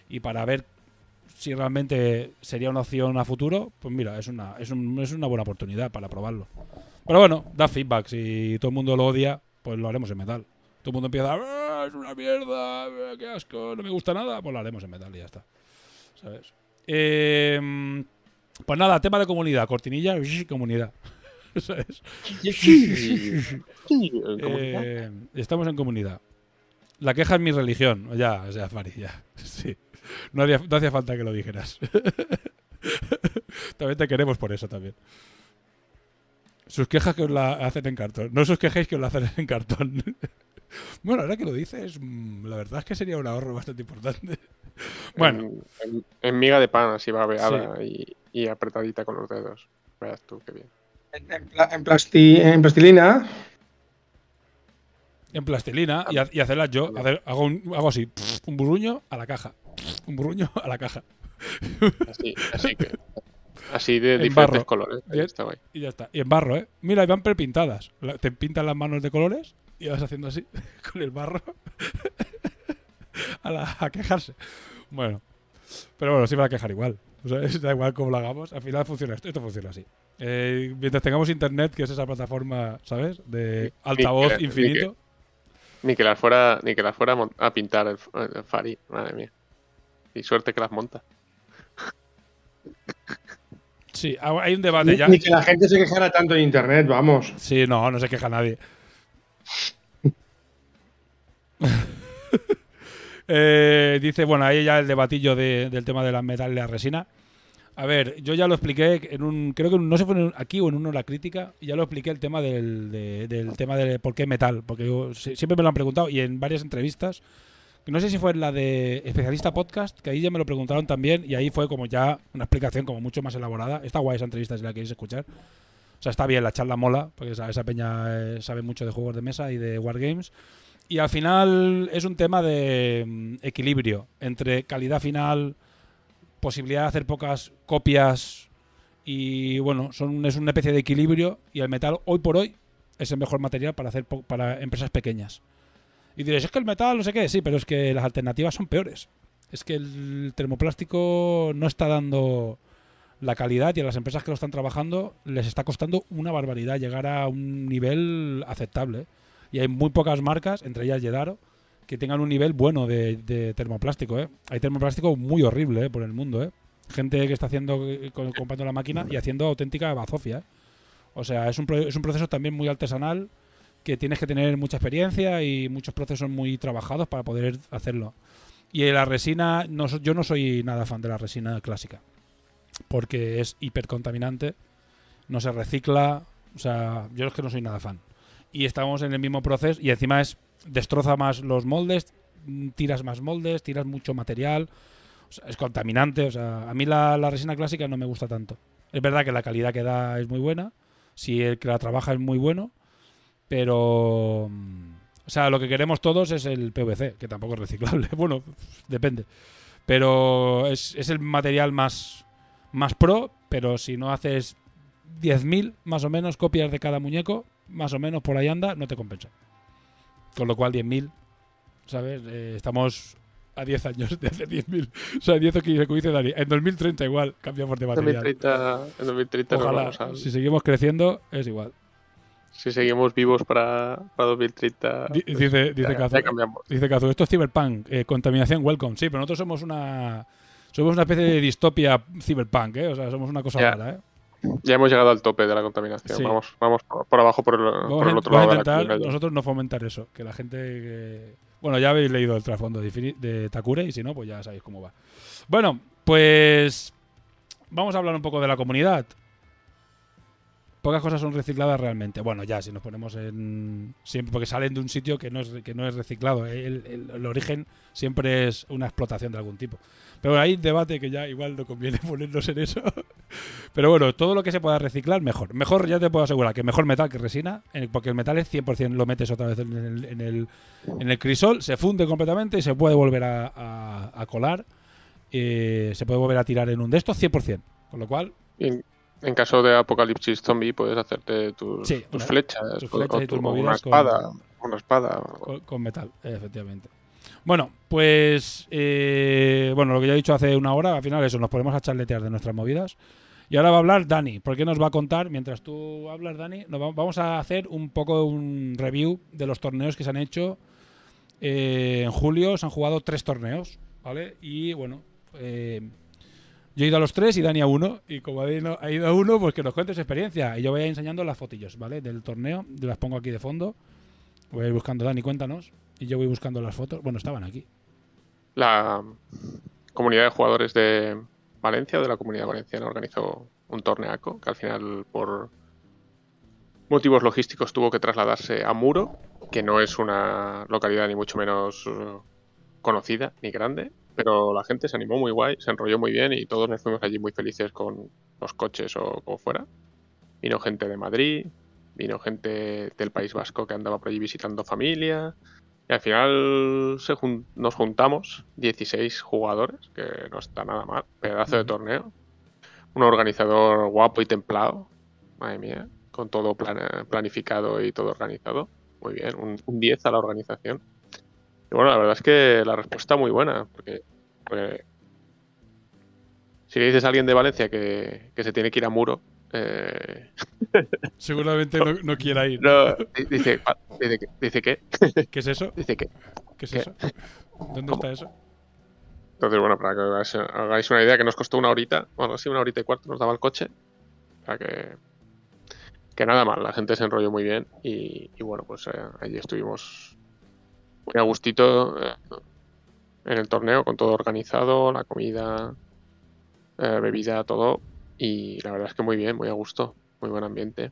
y para ver si realmente sería una opción a futuro, pues mira, es una, es, un- es una buena oportunidad para probarlo. Pero bueno, da feedback. Si todo el mundo lo odia, pues lo haremos en metal. Todo el mundo empieza, "Ah, es una mierda, ah, qué asco, no me gusta nada, pues lo haremos en metal y ya está. ¿Sabes? Eh, pues nada, tema de comunidad, cortinilla, comunidad. ¿Sabes? ¿Cómo Eh, estamos en comunidad. La queja es mi religión. Ya, o sea, Fari, ya. Sí. No, hacía- no hacía falta que lo dijeras. también te queremos por eso también. Sus quejas que os la hacen en cartón. No sus quejéis que os la hacen en cartón. bueno, ahora que lo dices, mm, la verdad es que sería un ahorro bastante importante. Bueno, En, en- en miga de pan, así babeada y, y apretadita con los dedos. Verás tú, qué bien. En, en pla- en plasti- en plastilina. en plastilina y, y hacerlas yo. hacer- hago, un- hago así, un burruño a la caja. Un burruño a la caja. Así, así que. Así de En diferentes barro. colores. Está guay. Y ya está. Y en barro, ¿eh? Mira, y van prepintadas. La- Te pintan las manos de colores y vas haciendo así, con el barro, a, la- a quejarse. Bueno. Pero bueno, sí me va a quejar igual. O sea, da igual cómo lo hagamos. Al final funciona esto. Esto funciona así. Eh, mientras tengamos internet, que es esa plataforma, ¿sabes? De altavoz que- ni infinito. Ni que las fuera, ni que las fuera a pintar el, el Fari, madre mía. Y suerte que las monta. Sí, ha- hay un debate Ni, ya. ni que la gente se quejara tanto en internet, vamos. Sí, no, no se queja nadie. Eh, dice, bueno, ahí ya el debatillo de- del tema de la metal y la resina. A ver, yo ya lo expliqué en un, creo que no si fue en un- aquí o en uno la crítica, ya lo expliqué el tema del, de- del tema de por qué metal, porque yo- siempre me lo han preguntado y en varias entrevistas, no sé si fue la de especialista podcast, que ahí ya me lo preguntaron también y ahí fue como ya una explicación como mucho más elaborada. Está guay esa entrevista si la queréis escuchar. O sea, está bien, la charla mola, porque esa, peña eh, sabe mucho de juegos de mesa y de wargames. Y al final es un tema de mm, equilibrio entre calidad final, posibilidad de hacer pocas copias y bueno, son, es una especie de equilibrio y el metal hoy por hoy es el mejor material para hacer para empresas pequeñas. Y diréis, es que el metal no sé qué, sí, pero es que las alternativas son peores. Es que el termoplástico no está dando la calidad y a las empresas que lo están trabajando les está costando una barbaridad llegar a un nivel aceptable. Y hay muy pocas marcas, entre ellas Yedaro, que tengan un nivel bueno de, termoplástico. ¿eh? Hay termoplástico muy horrible ¿eh? por el mundo. ¿eh? Gente que está haciendo, eh, comprando la máquina y haciendo auténtica bazofia. ¿eh? O sea, es un, es un proceso también muy artesanal que tienes que tener mucha experiencia y muchos procesos muy trabajados para poder hacerlo. Y la resina, no, yo no soy nada fan de la resina clásica, porque es hipercontaminante, no se recicla, o sea, yo es que no soy nada fan. Y estamos en el mismo proceso y encima es destroza más los moldes, tiras más moldes, tiras mucho material, o sea, es contaminante, o sea, a mí la, la resina clásica no me gusta tanto. Es verdad que la calidad que da es muy buena, si el que la trabaja es muy bueno, pero mm, o sea, lo que queremos todos es el PVC, que tampoco es reciclable. Bueno, depende. Pero es, es el material más, más pro, pero si no haces 10.000 más o menos copias de cada muñeco, más o menos por ahí anda, no te compensa. Con lo cual 10.000, ¿sabes? Eh, estamos a 10 años de hacer 10.000. O sea, 10 o 15, como dice Dani. En 2030 igual cambiamos de material. 2030, en 2030 nos Ojalá, vamos al- si seguimos creciendo, es igual. Si seguimos vivos para, para 2030, Di- pues dice dice ya. Dice Kazu, esto es Cyberpunk, eh, contaminación welcome. Sí, pero nosotros somos una somos una especie de distopia Cyberpunk, ¿eh? O sea, somos una cosa Ya. rara, ¿eh? Ya hemos llegado al tope de la contaminación. Sí. Vamos, vamos por abajo por el, Vamos, por a, el otro vamos a lado de la nosotros no fomentar eso, que la gente... que- Bueno, ya habéis leído el trasfondo de Takure y si no, pues ya sabéis cómo va. Bueno, pues vamos a hablar un poco de la comunidad. Pocas cosas son recicladas realmente. Bueno, ya, si nos ponemos en... Siempre, porque salen de un sitio que no es, que no es reciclado. El, origen siempre es una explotación de algún tipo. Pero bueno, hay debate que ya igual no conviene ponernos en eso. Pero bueno, todo lo que se pueda reciclar, mejor. Mejor, ya te puedo asegurar, que mejor metal que resina, porque el metal es 100% lo metes otra vez en el, en el, crisol, se funde completamente y se puede volver a, a- colar, eh, se puede volver a tirar en un de estos 100%. Con lo cual, En, caso de apocalipsis zombie puedes hacerte tus, Sí, tus una- flechas, tus flechas o y tus movidas una con- espada, una espada. con, con metal, efectivamente. Bueno, pues eh, bueno, lo que ya he dicho hace una hora, al final eso, nos ponemos a charletear de nuestras movidas. Y ahora va a hablar Dani, porque nos va a contar, mientras tú hablas, Dani, nos va- vamos a hacer un poco un review de los torneos que se han hecho. Eh, en julio se han jugado tres torneos, ¿vale? Y bueno, eh, yo he ido a los tres y Dani a uno. Y como ha ido a uno, pues que nos cuente su experiencia. Y yo voy a ir enseñando las fotillos, ¿vale? Del torneo, las pongo aquí de fondo. Voy a ir buscando, Dani, cuéntanos. y yo voy buscando las fotos. Bueno, estaban aquí. La comunidad de jugadores de Valencia, de la comunidad valenciana, organizó un torneaco que al final, por motivos logísticos, tuvo que trasladarse a Muro, que no es una localidad ni mucho menos uh, conocida ni grande, pero la gente se animó muy guay, se enrolló muy bien y todos nos fuimos allí muy felices con los coches o como fuera. Vino gente de Madrid, vino gente del País Vasco que andaba por allí visitando familia. Y al final se jun- nos juntamos 16 jugadores, que no está nada mal, pedazo de torneo. Un organizador guapo y templado, madre mía, con todo plan- planificado y todo organizado. Muy bien, un, un 10 a la organización. Y bueno, la verdad es que la respuesta muy buena, porque, porque si le dices a alguien de Valencia que, que se tiene que ir a Muro, eh, Seguramente no, no quiera ir. no, dice, "Ah, dice, que, dice que, ¿Qué es eso? dice que. ¿Qué es ¿Qué? eso? ¿Dónde está eso? Entonces, bueno, para que hagáis, hagáis una idea, que nos costó una horita, bueno, sí, una horita y cuarto nos daba el coche. Sea que, que nada mal, la gente se enrolló muy bien y, y bueno, pues eh, allí estuvimos muy a gustito eh, en el torneo, con todo organizado, la comida, eh, bebida, todo. Y la verdad es que muy bien, muy a gusto, muy buen ambiente.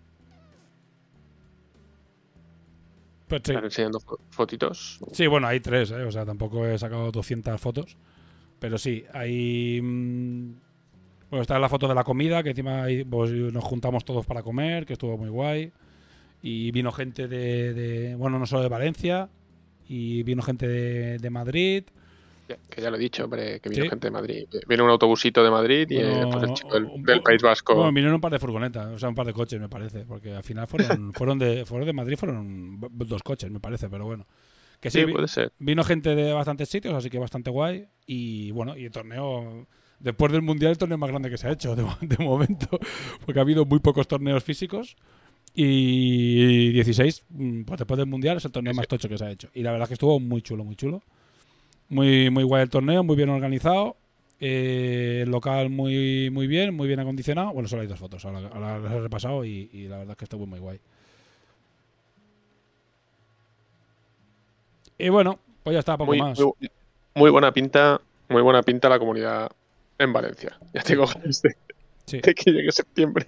Pues sí. Están enseñando fo- fotitos. Sí, bueno, hay tres, ¿eh? o sea, tampoco he sacado 200 fotos. Pero sí, hay. mm, Bueno, está la foto de la comida, que encima pues, nos juntamos todos para comer, que estuvo muy guay. Y vino gente de. de- bueno, no solo de Valencia, y vino gente de, de Madrid. Que ya lo he dicho, hombre, que vino Sí. gente de Madrid. Viene un autobusito de Madrid y Bueno, eh, pues el chico del, un del País Vasco. Bueno, vinieron un par de furgonetas, o sea, un par de coches, me parece, porque al final fueron, fueron, de, fueron de Madrid, fueron dos coches, me parece, pero bueno. Que sí, sí, puede ser. Vino gente de bastantes sitios, así que bastante guay. Y bueno, y el torneo, después del Mundial, el torneo más grande que se ha hecho de, de momento, porque ha habido muy pocos torneos físicos. Y 16, mm, pues después del Mundial, es el torneo más tocho que se ha hecho. Y la verdad es que estuvo muy chulo, muy chulo. Muy, muy guay el torneo, muy bien organizado. eh, el local muy, muy bien, muy bien acondicionado. Bueno, solo hay dos fotos, ahora, ahora las he repasado y, y la verdad es que estuvo muy guay. Y bueno, pues ya está, poco Muy, más. muy, muy buena pinta, muy buena pinta la comunidad en Valencia. Ya ganas de, Sí. de que llegue septiembre.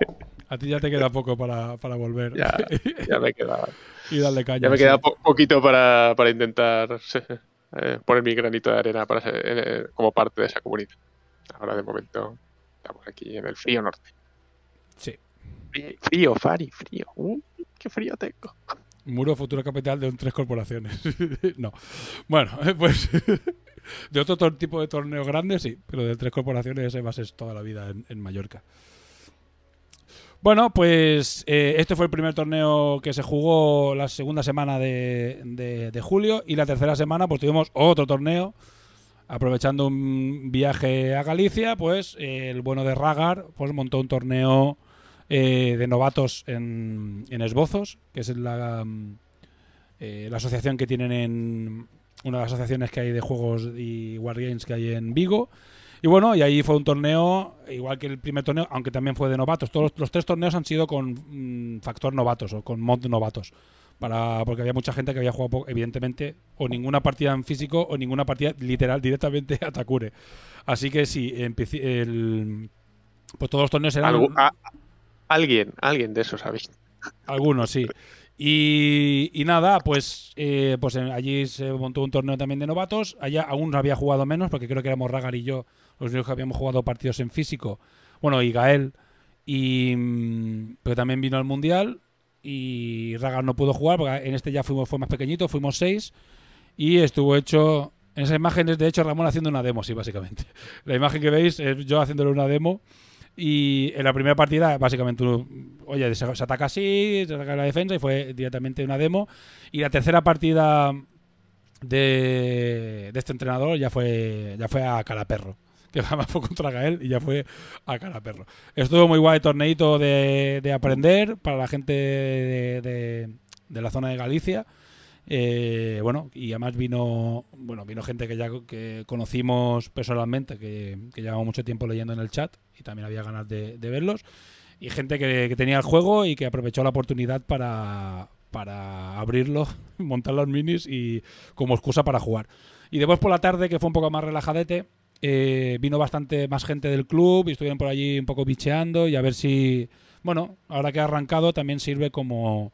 A ti ya te queda poco para, para volver Ya, ya me queda, y darle caña. ya me sí. queda po- poquito para, para intentar eh, poner mi granito de arena para ser, eh, como parte de esa comunidad. Ahora de momento estamos aquí en el frío norte. Sí. Frío, frío Fari, frío. Uh, qué frío tengo. Muro futura capital de un tres corporaciones. no. Bueno, pues de otro tipo de torneo grande, sí, pero de tres corporaciones ese va a ser toda la vida en, en Mallorca. Bueno, pues eh, este fue el primer torneo que se jugó la segunda semana de, de- julio y la tercera semana pues tuvimos otro torneo. Aprovechando un viaje a Galicia, pues el bueno de Ragar pues montó un torneo eh, de novatos en, en Esbozos, que es la, mm, eh, la asociación que tienen en una de las asociaciones que hay de juegos y wargames que hay en Vigo. Y bueno, y ahí fue un torneo, igual que el primer torneo, aunque también fue de novatos. Todos los, los tres torneos han sido con mm, factor novatos o con mod novatos. Para, porque había mucha gente que había jugado, evidentemente, o ninguna partida en físico o ninguna partida literal directamente a Takure. Así que sí, el, pues todos los torneos eran. Algu- a- alguien, alguien de esos habéis. Algunos, sí. Y, nada, pues, eh, pues allí se montó un torneo también de novatos. Allá aún no había jugado menos, porque creo que éramos Ragar y yo los únicos que habíamos jugado partidos en físico. Bueno, y Gael. Y, mm, pero también vino al Mundial. Y Ragar no pudo jugar, porque en este ya fuimos, fue más pequeñito, fuimos seis. Y estuvo hecho. En esa imagen es de hecho Ramón haciendo una demo, sí, básicamente. La imagen que veis es yo haciéndole una demo. Y en la primera partida, básicamente, uno, oye, se, se ataca así, se ataca la defensa y fue directamente una demo. Y la tercera partida de, de este entrenador ya fue, ya fue a Caraperro. Que además fue contra Gael y ya fue a Caraperro. Estuvo muy guay, torneito de, de aprender para la gente de, de- de la zona de Galicia. Eh, bueno, y además vino bueno vino gente que ya que conocimos personalmente, que, que llevamos mucho tiempo leyendo en el chat y también había ganas de, de verlos. Y gente que, tenía el juego y que aprovechó la oportunidad para, para abrirlo, montar las minis y como excusa para jugar. Y después por la tarde, que fue un poco más relajadete, eh, vino bastante más gente del club y estuvieron por allí un poco bicheando y a ver si, bueno, ahora que ha arrancado también sirve como,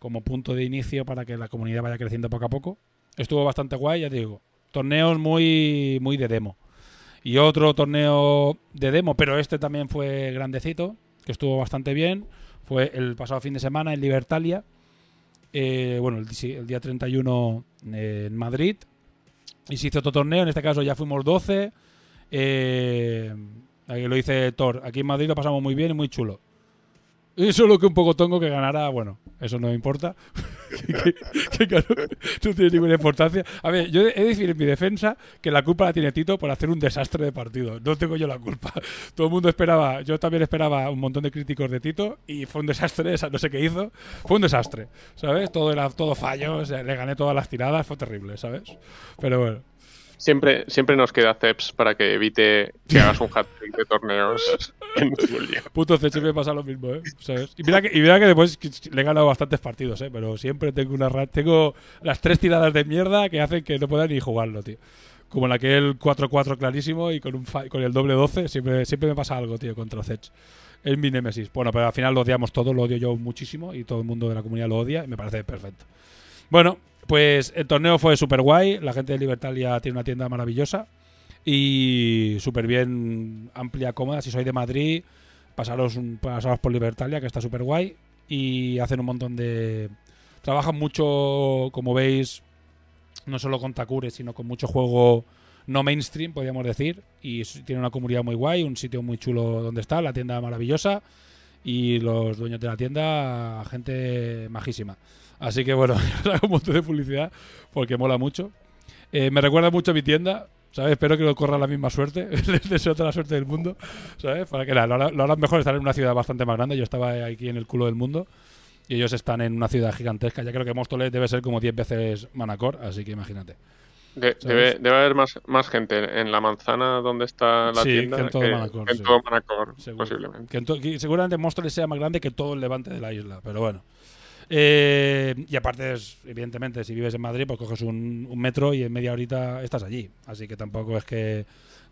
como punto de inicio para que la comunidad vaya creciendo poco a poco. Estuvo bastante guay, ya digo. Torneos muy, muy de demo. Y otro torneo de demo, pero este también fue grandecito, que estuvo bastante bien. Fue el pasado fin de semana en Libertalia. Eh, bueno, el, día 31 en Madrid. Y se hizo otro torneo, en este caso ya fuimos 12. Eh, lo dice Thor. Aquí en Madrid lo pasamos muy bien y muy chulo. Y solo que un poco tongo que ganara, bueno, eso no me importa. que, que, claro, no tiene ninguna importancia. A ver, yo he de decir en mi defensa que la culpa la tiene Tito por hacer un desastre de partido. No tengo yo la culpa. Todo el mundo esperaba, yo también esperaba un montón de críticos de Tito y fue un desastre, no sé qué hizo. Fue un desastre, ¿sabes? Todo era todo fallo, le gané todas las tiradas, fue terrible, ¿sabes? Pero bueno. Siempre, siempre nos queda Ceps para que evite que hagas un hat-trick de torneos en Julia. Puto Ceps siempre pasa lo mismo, ¿eh? ¿Sabes? Y, mira que, y mira que después le he ganado bastantes partidos, ¿eh? Pero siempre tengo una tengo las tres tiradas de mierda que hacen que no pueda ni jugarlo, tío. Como en aquel 4-4 clarísimo y con, un con el doble 12 siempre, siempre me pasa algo, tío, contra Ceps. Es mi némesis. Bueno, pero al final lo odiamos todos, lo odio yo muchísimo y todo el mundo de la comunidad lo odia y me parece perfecto. Bueno, pues el torneo fue súper guay. La gente de Libertalia tiene una tienda maravillosa y súper bien, amplia, cómoda. Si sois de Madrid, pasaros, pasaros por Libertalia, que está súper guay. Y hacen un montón de. Trabajan mucho, como veis, no solo con Takure, sino con mucho juego no mainstream, podríamos decir. Y tiene una comunidad muy guay, un sitio muy chulo donde está, la tienda maravillosa. Y los dueños de la tienda, gente majísima. Así que bueno, hago un montón de publicidad porque mola mucho. Eh, me recuerda mucho a mi tienda, ¿sabes? Espero que lo corra la misma suerte. Les deseo toda la suerte del mundo, ¿sabes? Para que lo, harán mejor estar en una ciudad bastante más grande. Yo estaba aquí en el culo del mundo y ellos están en una ciudad gigantesca. Ya creo que Móstoles debe ser como 10 veces Manacor, así que imagínate. De, debe, debe, haber más, más gente en la manzana donde está la sí, tienda que en todo que, Manacor, que en sí. todo Manacor, Seguro. posiblemente. Que en to- que seguramente Móstoles sea más grande que todo el levante de la isla, pero bueno. Eh, y aparte, es, evidentemente, si vives en Madrid, pues coges un, un metro y en media horita estás allí. Así que tampoco es que,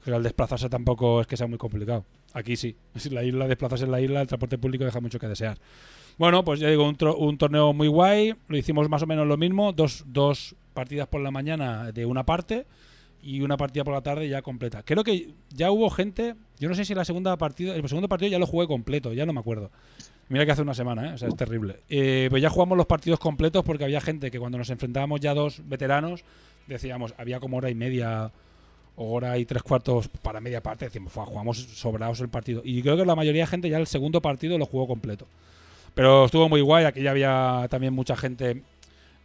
que al desplazarse tampoco es que sea muy complicado. Aquí sí. Si la isla, desplazarse en la isla, el transporte público deja mucho que desear. Bueno, pues ya digo, un, tro- un torneo muy guay. Lo hicimos más o menos lo mismo. Dos, dos partidas por la mañana de una parte y una partida por la tarde ya completa. Creo que ya hubo gente. Yo no sé si la segunda partida. El segundo partido ya lo jugué completo, ya no me acuerdo. Mira que hace una semana, ¿eh? O sea, es terrible. Eh, pues ya jugamos los partidos completos porque había gente que cuando nos enfrentábamos ya dos veteranos, decíamos, había como hora y media o hora y tres cuartos para media parte, decimos, "Fua, jugamos sobrados el partido. Y creo que la mayoría de gente ya el segundo partido lo jugó completo. Pero estuvo muy guay, aquí ya había también mucha gente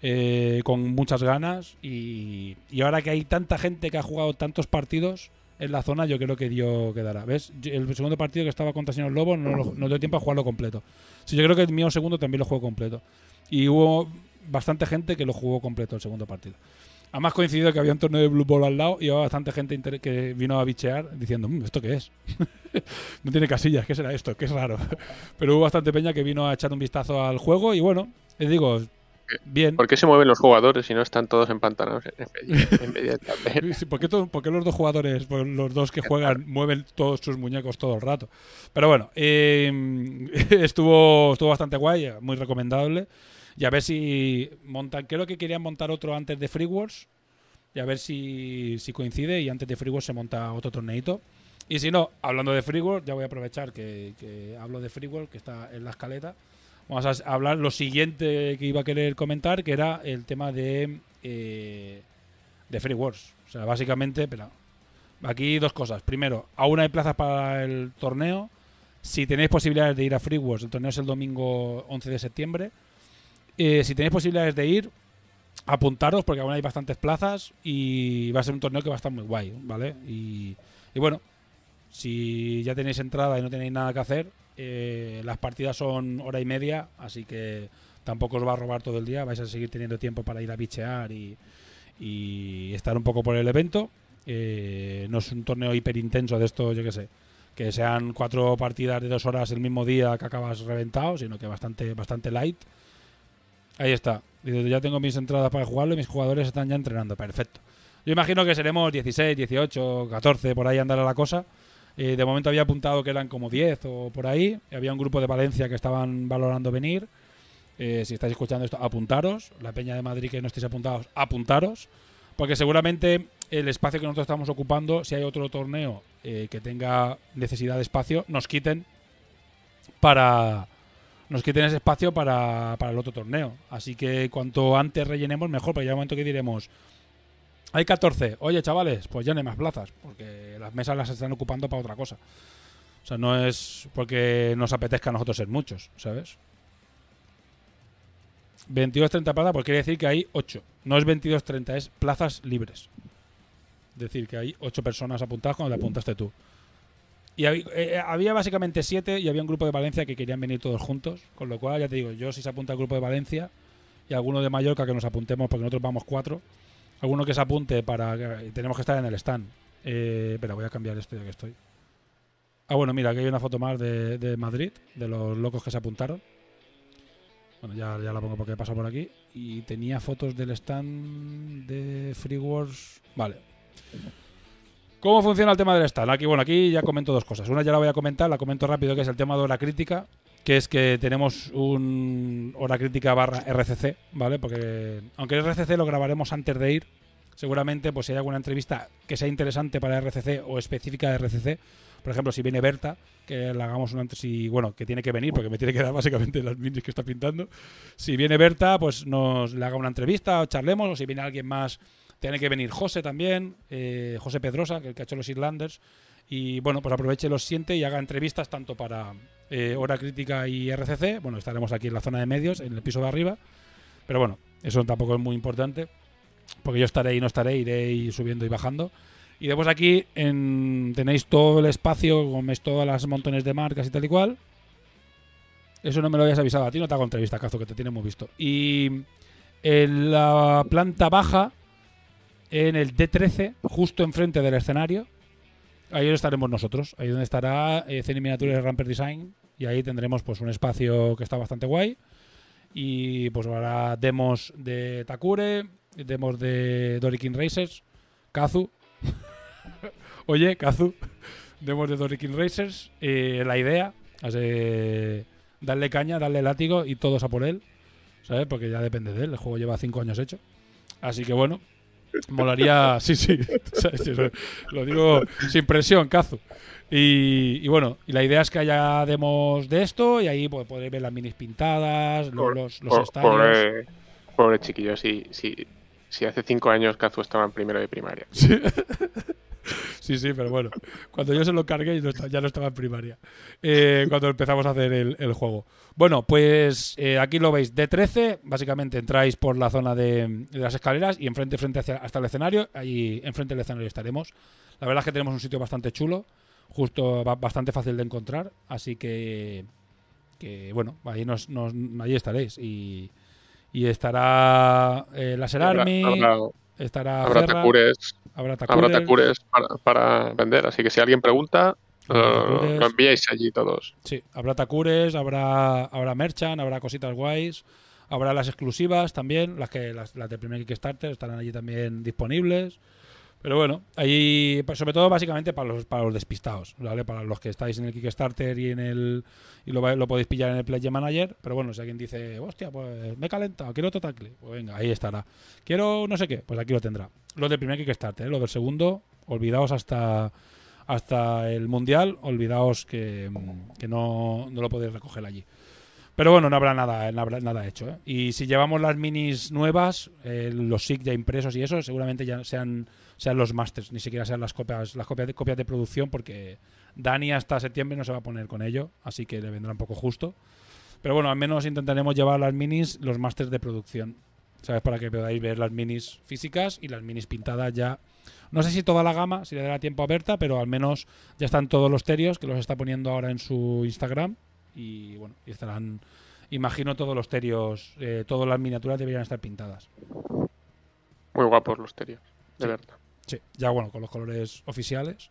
eh, con muchas ganas y, y ahora que hay tanta gente que ha jugado tantos partidos en la zona, yo creo que dio quedará. ¿Ves? El segundo partido que estaba contra Señor Lobo no, no dio tiempo a jugarlo completo. Sí, yo creo que el mío segundo también lo jugó completo. Y hubo bastante gente que lo jugó completo el segundo partido. Además coincidido que había un torneo de Blue Ball al lado y había bastante gente que vino a bichear diciendo, "Mm, ¿esto qué es? no tiene casillas, ¿qué será esto? ¿Qué es raro? Pero hubo bastante peña que vino a echar un vistazo al juego y bueno, les digo, bien. ¿Por qué se mueven los jugadores si no están todos empantanados en en media ¿Por qué, to- por qué los dos jugadores, los dos que juegan, mueven todos sus muñecos todo el rato? Pero bueno, eh, estuvo, estuvo bastante guay, muy recomendable. Y a ver si montan. Creo que querían montar otro antes de Free Wars. Y a ver si, si coincide. Y antes de Free Wars se monta otro torneito. Y si no, hablando de Free Wars, ya voy a aprovechar que, que hablo de Free Wars, que está en la escaleta. Vamos a hablar lo siguiente que iba a querer comentar, que era el tema de. eh, de Free Wars. O sea, básicamente, pero aquí dos cosas. Primero, aún hay plazas para el torneo. Si tenéis posibilidades de ir a Free Wars, el torneo es el domingo 11 de septiembre. Eh, si tenéis posibilidades de ir, apuntaros porque aún hay bastantes plazas y va a ser un torneo que va a estar muy guay, ¿vale? Y, y bueno, si ya tenéis entrada y no tenéis nada que hacer, eh, las partidas son hora y media, así que tampoco os va a robar todo el día, vais a seguir teniendo tiempo para ir a bichear y, estar un poco por el evento. Eh, no es un torneo hiper intenso de esto, yo qué sé, que sean cuatro partidas de dos horas el mismo día que acabas reventado, sino que bastante, bastante light. Ahí está. Ya tengo mis entradas para jugarlo y mis jugadores están ya entrenando. Perfecto. Yo imagino que seremos 16, 18, 14, por ahí andará la cosa. Eh, de momento había apuntado que eran como 10 o por ahí. Había un grupo de Valencia que estaban valorando venir. Eh, si estáis escuchando esto, apuntaros. La Peña de Madrid que no estéis apuntados, apuntaros. Porque seguramente el espacio que nosotros estamos ocupando, si hay otro torneo eh, que tenga necesidad de espacio, nos quiten para nos quiten ese espacio para, para el otro torneo. Así que cuanto antes rellenemos, mejor, porque ya un momento que diremos, hay 14, oye chavales, pues ya no hay más plazas, porque las mesas las están ocupando para otra cosa. O sea, no es porque nos apetezca a nosotros ser muchos, ¿sabes? 22-30 plazas, pues quiere decir que hay 8. No es 22-30, es plazas libres. Es decir, que hay 8 personas apuntadas cuando te apuntaste tú. Y había, eh, había básicamente 7 y había un grupo de Valencia que querían venir todos juntos. Con lo cual, ya te digo, yo si se apunta el grupo de Valencia y alguno de Mallorca que nos apuntemos, porque nosotros vamos 4. Alguno que se apunte para. que- tenemos que estar en el stand. Eh, espera, voy a cambiar esto ya que estoy. Ah, bueno, mira, aquí hay una foto más de, Madrid, de los locos que se apuntaron. Bueno, ya, ya la pongo porque he pasado por aquí. Y tenía fotos del stand de Free Wars. Vale. ¿Cómo funciona el tema del stand? Aquí, bueno, aquí ya comento dos cosas. Una ya la voy a comentar, la comento rápido, que es el tema de hora crítica, que es que tenemos un hora crítica barra RCC, ¿vale? Porque aunque el RCC lo grabaremos antes de ir, seguramente pues si hay alguna entrevista que sea interesante para RCC o específica de RCC, por ejemplo, si viene Berta, que le hagamos una si bueno, que tiene que venir porque me tiene que dar básicamente las minis que está pintando. Si viene Berta, pues nos le haga una entrevista o charlemos o si viene alguien más tiene que venir José también, eh, José Pedrosa, que el ha hecho los Irlanders. Y bueno, pues aproveche, los siente y haga entrevistas tanto para eh, Hora Crítica y RCC. Bueno, estaremos aquí en la zona de medios, en el piso de arriba. Pero bueno, eso tampoco es muy importante. Porque yo estaré y no estaré, iré y subiendo y bajando. Y después aquí en- tenéis todo el espacio, como veis todas las montones de marcas y tal y cual. Eso no me lo habías avisado. A ti no te hago entrevista, Cazo, que te tenemos visto. Y en la planta baja, en el D13, justo enfrente del escenario, ahí estaremos nosotros. Ahí donde estará eh, Cine Miniatures Ramper Design. Y ahí tendremos pues un espacio que está bastante guay. Y pues habrá demos de Takure, demos de Dorikin Racers, Kazu. Oye, Kazu, demos de Dorikin Racers. eh, la idea eh, darle caña, darle látigo y todos a por él. ¿Sabes? Porque ya depende de él. El juego lleva cinco años hecho. Así que bueno, molaría. Sí, sí. Lo digo sin presión, Kazu. Y, y bueno, y la idea es que haya demos de esto y ahí pues, podréis ver las minis pintadas, Por- los, los Por- estadios. Pobre, pobre chiquillo, si, si, si hace cinco años Kazu estaba en primero de primaria. Sí. sí, sí, pero bueno. Cuando yo se lo cargué ya no estaba en primaria. Eh, cuando empezamos a hacer el, el juego. Bueno, pues eh, aquí lo veis. D13, básicamente entráis por la zona de, de las escaleras y enfrente, frente hacia, hasta el escenario. Ahí enfrente del escenario estaremos. La verdad es que tenemos un sitio bastante chulo. Justo ba- bastante fácil de encontrar. Así que, que bueno, ahí, nos, nos- ahí estaréis. Y, y estará eh, Laser Habrá, Army, habrá, estará habrá Ferra, Takures, habrá Takures. Para, para vender, así que si alguien pregunta, Habrá lo, enviáis allí todos. Sí, habrá Takures, habrá, habrá Merchant, habrá cositas guays, habrá las exclusivas también, las que las, las del primer Kickstarter estarán allí también disponibles. Pero bueno, ahí pues, sobre todo básicamente para los para los despistados, ¿vale? Para los que estáis en el Kickstarter y en el y lo, lo podéis pillar en el Play Manager, pero bueno, si alguien dice, "Hostia, pues me he calentado, quiero otro tackle", pues venga, ahí estará. Quiero no sé qué, pues aquí lo tendrá. Lo del primer Kickstarter, ¿eh? lo del segundo, olvidaos hasta hasta el mundial, olvidaos que, que no, no lo podéis recoger allí. Pero bueno, no habrá nada, no habrá nada hecho. ¿eh? Y si llevamos las minis nuevas, eh, los SIG ya impresos y eso, seguramente ya sean, sean los masters, ni siquiera sean las copias, las copias de, copias de producción, porque Dani hasta septiembre no se va a poner con ello, así que le vendrá un poco justo. Pero bueno, al menos intentaremos llevar las minis, los masters de producción, ¿sabes? Para que podáis ver las minis físicas y las minis pintadas ya. No sé si toda la gama, si le dará tiempo a Berta, pero al menos ya están todos los terios, que los está poniendo ahora en su Instagram. Y bueno, y estarán, imagino todos los terios, eh, todas las miniaturas deberían estar pintadas. Muy guapos los terios, de Sí. verdad. Sí, ya bueno, con los colores oficiales.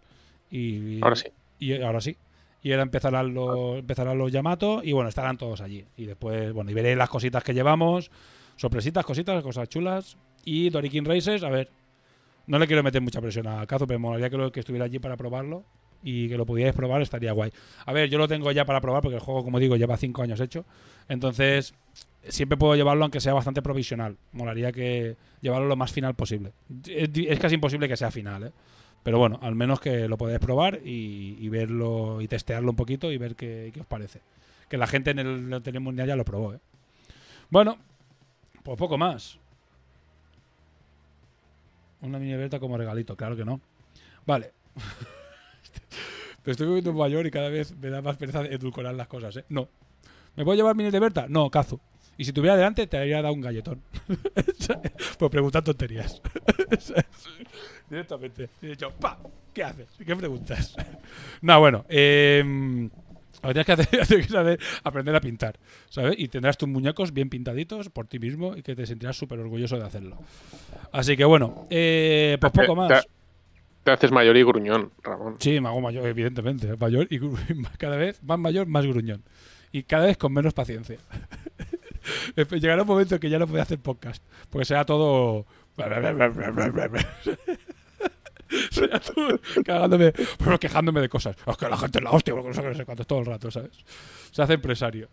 Y, Ahora sí. Y ahora sí. Y ahora empezarán los, empezarán los Yamato y bueno, estarán todos allí. Y después, bueno, y veréis las cositas que llevamos. Sorpresitas, cositas, cosas chulas. Y Dorikin Races, a ver. No le quiero meter mucha presión a Kazu, pero me molaría que, lo- que estuviera allí para probarlo. Y que lo pudierais probar, estaría guay. A ver, yo lo tengo ya para probar porque el juego, como digo, lleva 5 años hecho. Entonces, siempre puedo llevarlo aunque sea bastante provisional. Molaría que llevarlo lo más final posible. Es, casi imposible que sea final, ¿eh? Pero bueno, al menos que lo podáis probar y, verlo y testearlo un poquito y ver qué, qué os parece. Que la gente en el Lotería Mundial ya lo probó, ¿eh? Bueno, pues poco más. Una mini beta como regalito, claro que no. Vale. Te estoy viendo un mayor y cada vez me da más pereza edulcorar las cosas, ¿eh? No. ¿Me puedo llevar mini de Berta? No, cazo. Y si tuviera delante, te habría dado un galletón. Por preguntar tonterías. Directamente. Y he dicho, ¡pa! ¿Qué haces? ¿Qué preguntas? no, bueno. Eh, lo que tienes que hacer, saber aprender a pintar, ¿sabes? Y tendrás tus muñecos bien pintaditos por ti mismo y que te sentirás súper orgulloso de hacerlo. Así que bueno, eh, pues poco más. Te, haces mayor y gruñón, Ramón. Sí, me hago mayor, evidentemente. Mayor y cada vez más mayor, más gruñón. Y cada vez con menos paciencia. Llegará un momento en que ya no puede hacer podcast. Porque será todo. será todo cagándome, quejándome de cosas. Es que la gente es la hostia, porque no sé qué, no sé cuánto, todo el rato, ¿sabes? Se hace empresario.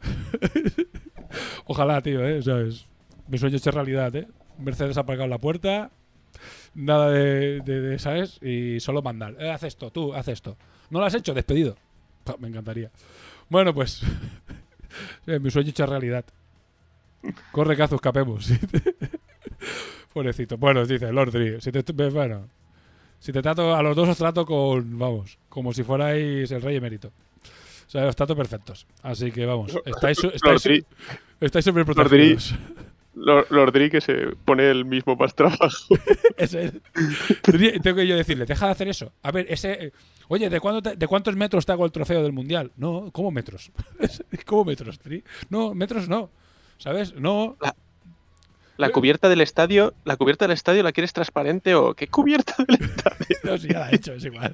Ojalá, tío, ¿eh? ¿Sabes? Mi sueño es realidad, ¿eh? Mercedes aparcado la puerta, nada de, de- de, ¿sabes? Y solo mandar. Eh, haz esto, tú, haz esto. ¿No lo has hecho? Despedido. Me encantaría. Bueno, pues. eh, mi sueño hecho realidad. Corre, cazo, escapemos. Pobrecito. Bueno, dice Lord Dri. Si te, bueno, si te trato, a los dos os trato con, vamos, como si fuerais el rey emérito. O sea, os trato perfectos. Así que vamos, estáis, estáis, Dri- estáis súper protegidos. Lord, Lord Dri que se pone el mismo más trabajo. Es. Tengo que yo decirle, deja de hacer eso. A ver, ese. eh, Oye, ¿de, cuándo te- ¿de cuántos metros te hago el trofeo del mundial? No, ¿cómo metros? ¿Cómo metros? Tri? No, metros no. ¿Sabes? No. La cubierta del estadio, la cubierta del estadio la quieres transparente o qué cubierta del estadio. No, si ya la he hecho, es igual.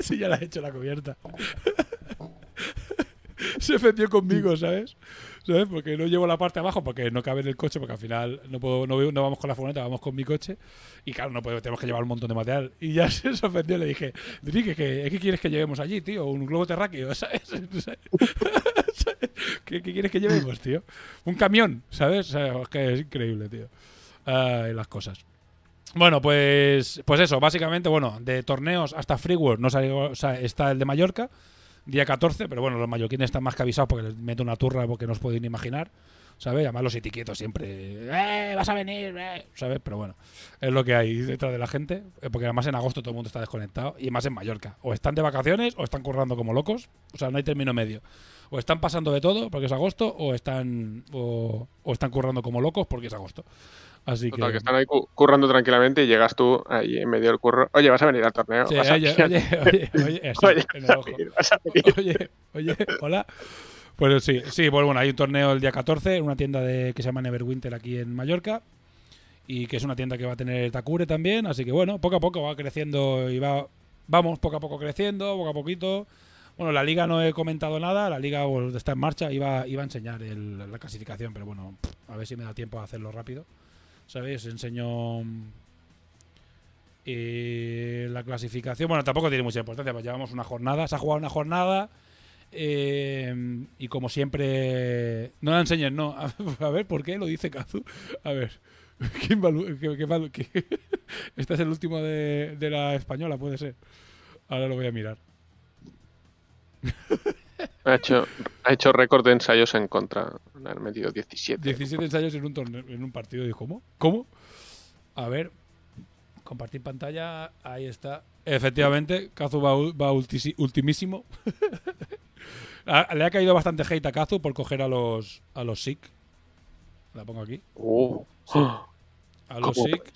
Si ya la he hecho la cubierta. Se ofendió conmigo, ¿sabes? ¿Sabes? Porque no llevo la parte abajo porque no cabe en el coche, porque al final no puedo, no, no vamos con la furgoneta, vamos con mi coche. Y claro, no puedo, tenemos que llevar un montón de material. Y ya se ofendió, le dije, Dri, ¿qué, qué, quieres que llevemos allí, tío? Un globo terráqueo, ¿sabes? ¿Qué, qué quieres que llevemos, tío? Un camión, ¿sabes? O es increíble, tío. Ay, las cosas. Bueno, pues, pues eso, básicamente, bueno, de torneos hasta Freeworld no salió, está el de Mallorca, día 14, pero bueno, los mallorquines están más que avisados porque les meto una turra porque no os podéis ni imaginar, ¿sabes? Además los etiquetos siempre, ¡eh, vas a venir! eh", ¿sabes? Pero bueno, es lo que hay detrás de la gente, eh, porque además en agosto todo el mundo está desconectado y más en Mallorca. O están de vacaciones o están currando como locos, o sea, no hay término medio. O están pasando de todo porque es agosto o están, o, o están currando como locos porque es agosto. Así Total, que... que están ahí cu- currando tranquilamente y llegas tú ahí en medio del curro. Oye, vas a venir al torneo. Sí, vas a oye, oye, oye, oye, así, Oye, en el ojo. venir. Oye, oye, hola. Pues sí, sí, pues bueno, hay un torneo el día 14 en una tienda de, que se llama Neverwinter aquí en Mallorca y que es una tienda que va a tener Takure también, así que bueno, poco a poco va creciendo y va, vamos poco a poco creciendo, poco a poquito. Bueno, la liga no he comentado nada, la liga pues, está en marcha, iba, iba a enseñar el- la clasificación, pero bueno, a ver si me da tiempo a hacerlo rápido. ¿Sabéis? Enseño eh, la clasificación. Bueno, tampoco tiene mucha importancia, pues llevamos una jornada, se ha jugado una jornada. eh, y como siempre, no la enseñes, no. A, ver, ¿por qué lo dice Kazu? A ver, ¿quién qué- qué qué- este es el último de, de la española, puede ser. Ahora lo voy a mirar. Ha hecho, ha hecho récord de ensayos en contra. Le han metido 17. 17 ensayos en un torneo, en un partido. Digo, ¿cómo? ¿Cómo? A ver, compartir pantalla. Ahí está. Efectivamente, Kazu va, va ultisi- ultimísimo. Le ha caído bastante hate a Kazu por coger a los a los Sikh. La pongo aquí. Oh. A los ¿Cómo Sikh.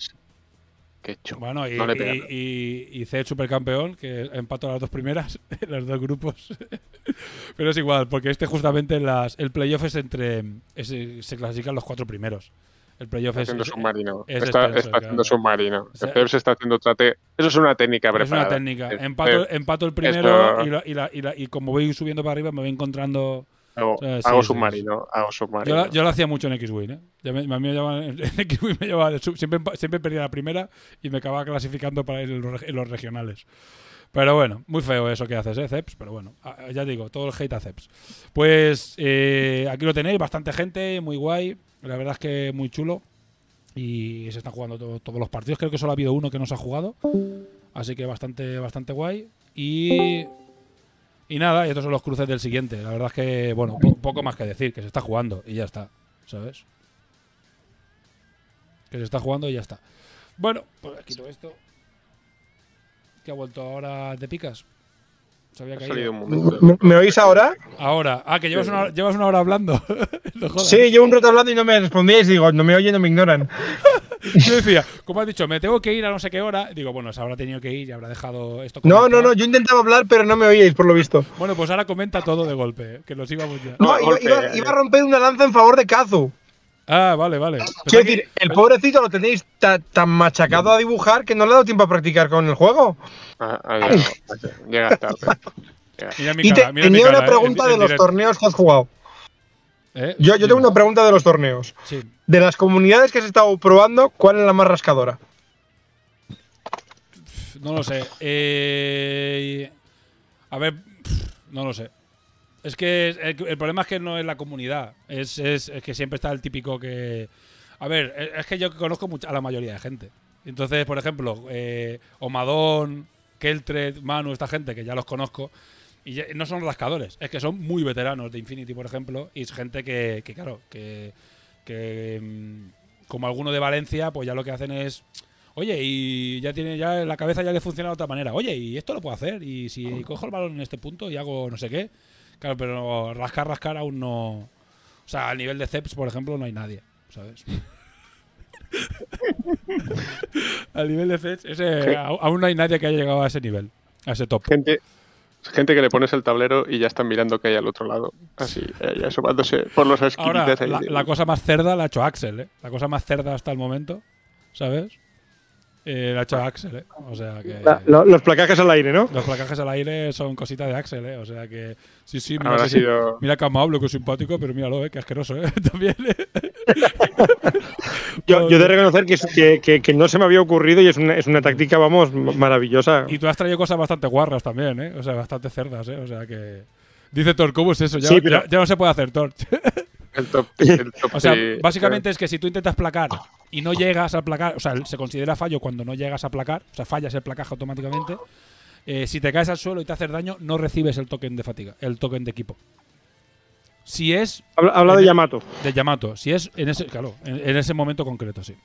Qué chulo. Bueno, y, No y, y, y Zed supercampeón, que empató las dos primeras, los dos grupos. Pero es igual, porque este justamente las, el playoff es entre. es- se clasifican los cuatro primeros. El playoff Está es, haciendo es- submarino. es está extenso, está haciendo submarino. sea, El Zeus está haciendo trate. Eso es una técnica es preparada. una técnica. Es- Empato, empato el primero esto- y, la- y, la- y, la- y como voy subiendo para arriba me voy encontrando. Hago, sí, hago sí, submarino. Hago Yo, submarino. la- yo lo hacía mucho en X-Wing, ¿eh? Ya me- a mí me llevaban- en X-Wing me llevaba de sub- siempre, siempre perdía la primera y me acababa clasificando para ir en los, regionales. Pero bueno, muy feo eso que haces, ¿eh, Ceps? Pero bueno, ya digo, todo el hate a Ceps. Pues eh, aquí lo tenéis, bastante gente, muy guay. La verdad es que muy chulo. Y se están jugando to- todos los partidos. Creo que solo ha habido uno que no se ha jugado. Así que bastante, bastante guay. Y. Y nada, y estos son los cruces del siguiente. La verdad es que, bueno, po- poco más que decir, que se está jugando y ya está, ¿sabes? Que se está jugando y ya está. Bueno, pues quito esto. Que ha vuelto ahora de picas. Se había Ha salido un momento. ¿Me, me oís ahora? Ahora. Ah, que llevas una, hora- llevas una hora hablando. No jodas. Sí, llevo un rato hablando y no me respondíais. Digo, no me oyen, no me ignoran. Yo decía, como has dicho, me tengo que ir a no sé qué hora. Digo, bueno, se habrá tenido que ir y habrá dejado esto. No, no, no, yo intentaba hablar, pero no me oíais, por lo visto. Bueno, pues ahora comenta todo de golpe, ¿eh? que nos íbamos ya. No, No, iba, golpe, iba- eh. iba a romper una lanza en favor de Kazu. Ah, vale, vale. Quiero decir, el pobrecito lo tenéis ta- tan machacado a dibujar que no le ha dado tiempo a practicar con el juego. Ah, ah, Llega tarde. Llega. Mira mi Y te- mi tenía cara, una ¿eh? pregunta En- de los directo. torneos que has jugado. ¿Eh? Yo, yo tengo una pregunta de los torneos. Sí. De las comunidades que has estado probando, ¿cuál es la más rascadora? No lo sé. Eh, a ver, no lo sé. Es que el, el problema es que no es la comunidad. Es, es- es que siempre está el típico que. A ver, es- que yo conozco a la mayoría de gente. Entonces, por ejemplo, eh, Omadón, Keltred, Manu, esta gente que ya los conozco. Y ya- no son rascadores, es que son muy veteranos de Infinity, por ejemplo. Y es gente que, que claro, que, que mm, como alguno de Valencia, pues ya lo que hacen es Oye, y ya tiene ya la cabeza ya le funciona de otra manera. Oye, y esto lo puedo hacer. Y si cojo el balón en este punto y hago no sé qué. Claro, pero rascar, rascar aún no. O sea, al nivel de Ceps, por ejemplo, no hay nadie, ¿sabes? al nivel de Ceps, ese, aún no hay nadie que haya llegado a ese nivel, a ese top. Gente, gente que le pones el tablero y ya están mirando que hay al otro lado. Así, eh, ya asomándose por los Ahora, ahí. la, la cosa más cerda la ha hecho Axel, ¿eh? La cosa más cerda hasta el momento, ¿sabes? Eh, la ha hecho Axel, ¿eh? O sea que. La- lo- los placajes al aire, ¿no? Los placajes al aire son cositas de Axel, ¿eh? O sea que. Sí, sí, mira, que, sí. sido- mira que amable, que simpático, pero míralo, ¿eh? Que asqueroso, ¿eh? También. ¿eh? Yo, yo he de reconocer que, que, que- que no se me había ocurrido y es una, es una táctica, vamos, maravillosa. Y tú has traído cosas bastante guarras también, ¿eh? O sea, bastante cerdas, ¿eh? O sea que. Dice Thor, ¿cómo es eso? Ya, Sí, pero- ya, ya no se puede hacer, Thor. El top, el top O sea, básicamente es que si tú intentas placar y no llegas al placar, o sea, se considera fallo cuando no llegas a placar, o sea, fallas el placaje automáticamente. eh, si te caes al suelo y te haces daño, no recibes el token de fatiga, el token de equipo. Si es Habla, habla de Yamato. de Yamato, si es en ese, claro, en, en ese momento concreto, sí.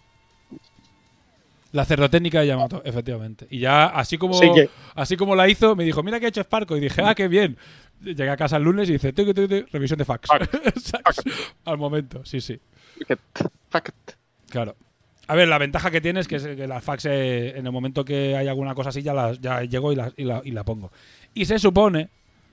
La cerdotécnica de Yamato, efectivamente. Y ya, así como, Sí que- así como la hizo, me dijo, mira que he hecho Sparko. Y dije, ah, qué bien. Llegué a casa el lunes y dice, "Tucu, tucu, tucu, revisión de fax. Al momento, sí, sí. It. Claro. A ver, la ventaja que tiene es que, que la fax, eh, en el momento que hay alguna cosa así, ya, la, llego y la, y, la, y la pongo. Y se supone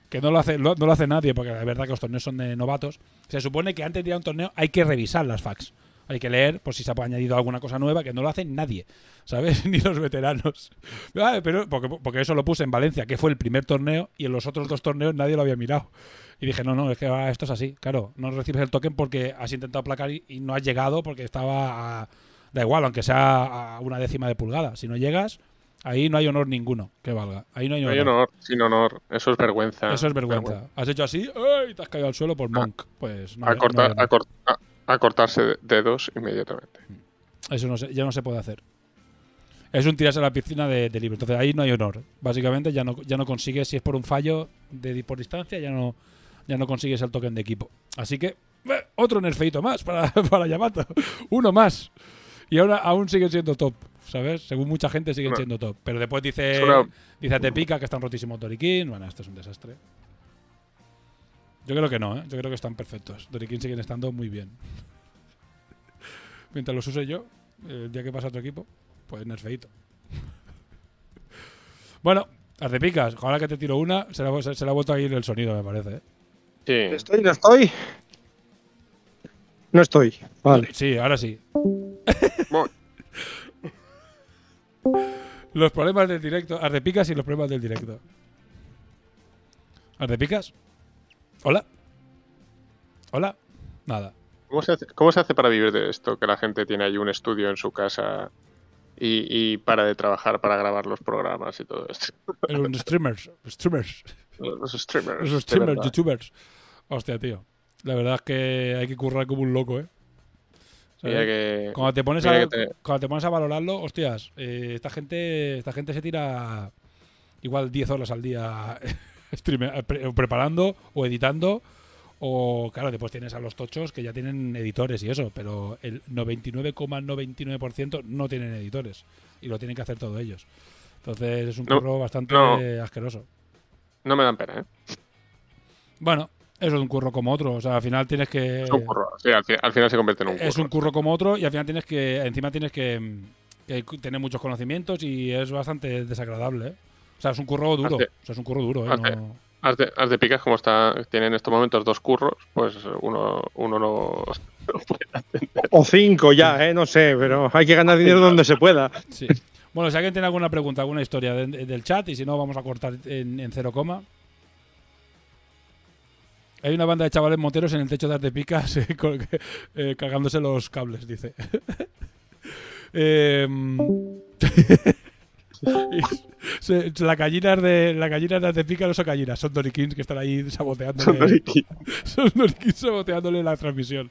que no lo, hace, lo hace nadie, porque la verdad que los torneos son de novatos. Se supone que antes de ir a un torneo hay que revisar las fax. Hay que leer por si se ha añadido alguna cosa nueva, que no lo hace nadie, ¿sabes? Ni los veteranos. Ah, pero porque, porque eso lo puse en Valencia, que fue el primer torneo, y en los otros dos torneos nadie lo había mirado. Y dije, no, no, es que ah, esto es así. Claro, no recibes el token porque has intentado aplacar y, y no has llegado porque estaba a- Da igual, aunque sea a una décima de pulgada. Si no llegas, ahí no hay honor ninguno que valga. Ahí no hay No honor. hay honor, sin honor. Eso es vergüenza. Eso es vergüenza. Has hecho así y te has caído al suelo por Monk. Pues no, A, no cortar- a, cort- a- a cortarse dedos inmediatamente. Eso no se- ya no se puede hacer. Es un tirarse a la piscina de, de libre. Entonces ahí no hay honor. Básicamente ya no, ya no consigues, si es por un fallo de, por distancia, ya no, ya no consigues el token de equipo. Así que eh, otro nerfeito más para, para Yamato. Uno más. Y ahora aún siguen siendo top, ¿sabes? Según mucha gente siguen siendo top. Pero después dice, dice Tepica que están rotísimos Dorikin. Bueno, esto es un desastre. Yo creo que no, ¿eh? Yo creo que están perfectos. Dorikin siguen estando muy bien. Mientras los use yo, el día que pasa otro equipo, pues nerfeito. bueno, Arcepicas, ahora que te tiro una, se le, ha- se le ha vuelto a ir el sonido, me parece. ¿eh? Sí. Estoy, no estoy. No estoy. Vale. Sí, ahora sí. Los problemas del directo. Ardepicas y los problemas del directo. ¿Ardepicas? ¿Hola? ¿Hola? Nada. ¿cómo, se hace, ¿Cómo se hace para vivir de esto? Que la gente tiene ahí un estudio en su casa y, y para de trabajar para grabar los programas y todo esto. Los streamers. Streamers. Los streamers. Los streamers, youtubers. Hostia, tío. La verdad es que hay que currar como un loco, ¿eh? Cuando te pones a, te- cuando te pones a valorarlo, hostias, eh, esta gente esta gente se tira igual 10 horas al día pre- preparando o editando o claro, después tienes a los tochos que ya tienen editores y eso, pero el 99,99% no tienen editores y lo tienen que hacer todos ellos. Entonces es un No, curro bastante no. asqueroso. No me dan pena, ¿eh? Bueno, eso es un curro como otro, o sea, al final tienes que Es un curro. Sí, al final se convierte en un curro. es un curro como otro y al final tienes que encima tienes que, que tener muchos conocimientos y es bastante desagradable ¿eh? O sea es un curro duro o sea es un curro duro ¿eh? hace- No- haz de picas como está, tiene en estos momentos dos curros, pues uno, uno no, no puede atender. O cinco ya, ¿eh? No sé, pero hay que ganar dinero donde se pueda. sí. bueno si alguien tiene alguna pregunta alguna historia de- del chat y si no vamos a cortar en, en cero coma hay una banda de chavales moteros en el techo de Arte Picas eh, con- eh, cargándose los cables, dice. Em, y se- la gallina de la gallina de Picas no son gallinas, son Dorikins que están ahí saboteándole. son Dorikins saboteándole la transmisión.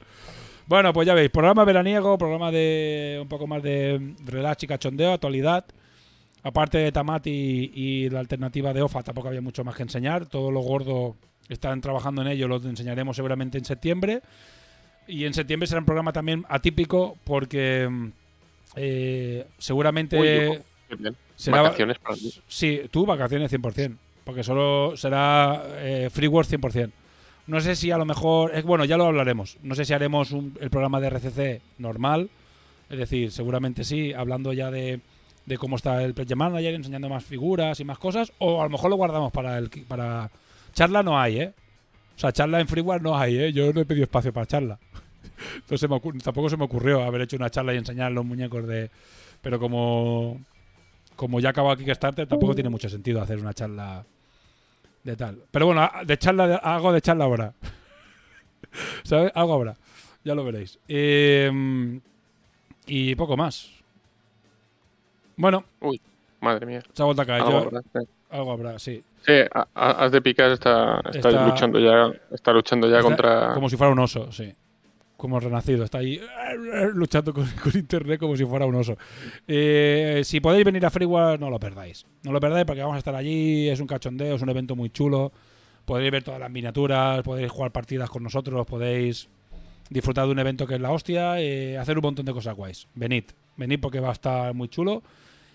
Bueno, pues ya veis, programa veraniego, programa de un poco más de relax y cachondeo, actualidad. Aparte de Tamati y la alternativa de OFA, tampoco había mucho más que enseñar. Todo lo gordo están trabajando en ello, lo enseñaremos seguramente en septiembre. Y en septiembre será un programa también atípico porque mm, eh, seguramente Uy. Será... Vacaciones para mí. Sí, tú vacaciones 100%, porque solo será eh, Freework 100%. No sé si a lo mejor, es bueno, ya lo hablaremos. No sé si haremos un- el programa de RCC normal, es decir, seguramente sí, hablando ya de, de cómo está el Project Manager, enseñando más figuras y más cosas, o a lo mejor lo guardamos para el para charla no hay, ¿eh? O sea, charla en Freeware no hay, ¿eh? Yo no he pedido espacio para charla. No se me ocur- tampoco se me ocurrió haber hecho una charla y enseñar los muñecos de... Pero como como ya acabo aquí Kickstarter, tampoco tiene mucho sentido hacer una charla de tal. Pero bueno, de charla, de- algo de charla ahora. ¿Sabes? Algo habrá. Ya lo veréis. Eh, y poco más. Bueno, Madre mía. se ha vuelto a caer. Algo, Yo- ¿verdad? Sí. algo habrá, sí. Sí, Haz de picas está, está, Está- luchando ya, está luchando ya Está contra. Como si fuera un oso, sí. Como renacido. Está ahí luchando con, internet como si fuera un oso. Eh, si podéis venir a Freeware, no lo perdáis. No lo perdáis porque vamos a estar allí. Es un cachondeo, es un evento muy chulo. Podréis ver todas las miniaturas, podéis jugar partidas con nosotros, podéis disfrutar de un evento que es la hostia, eh, hacer un montón de cosas guays. Venid, venid porque va a estar muy chulo.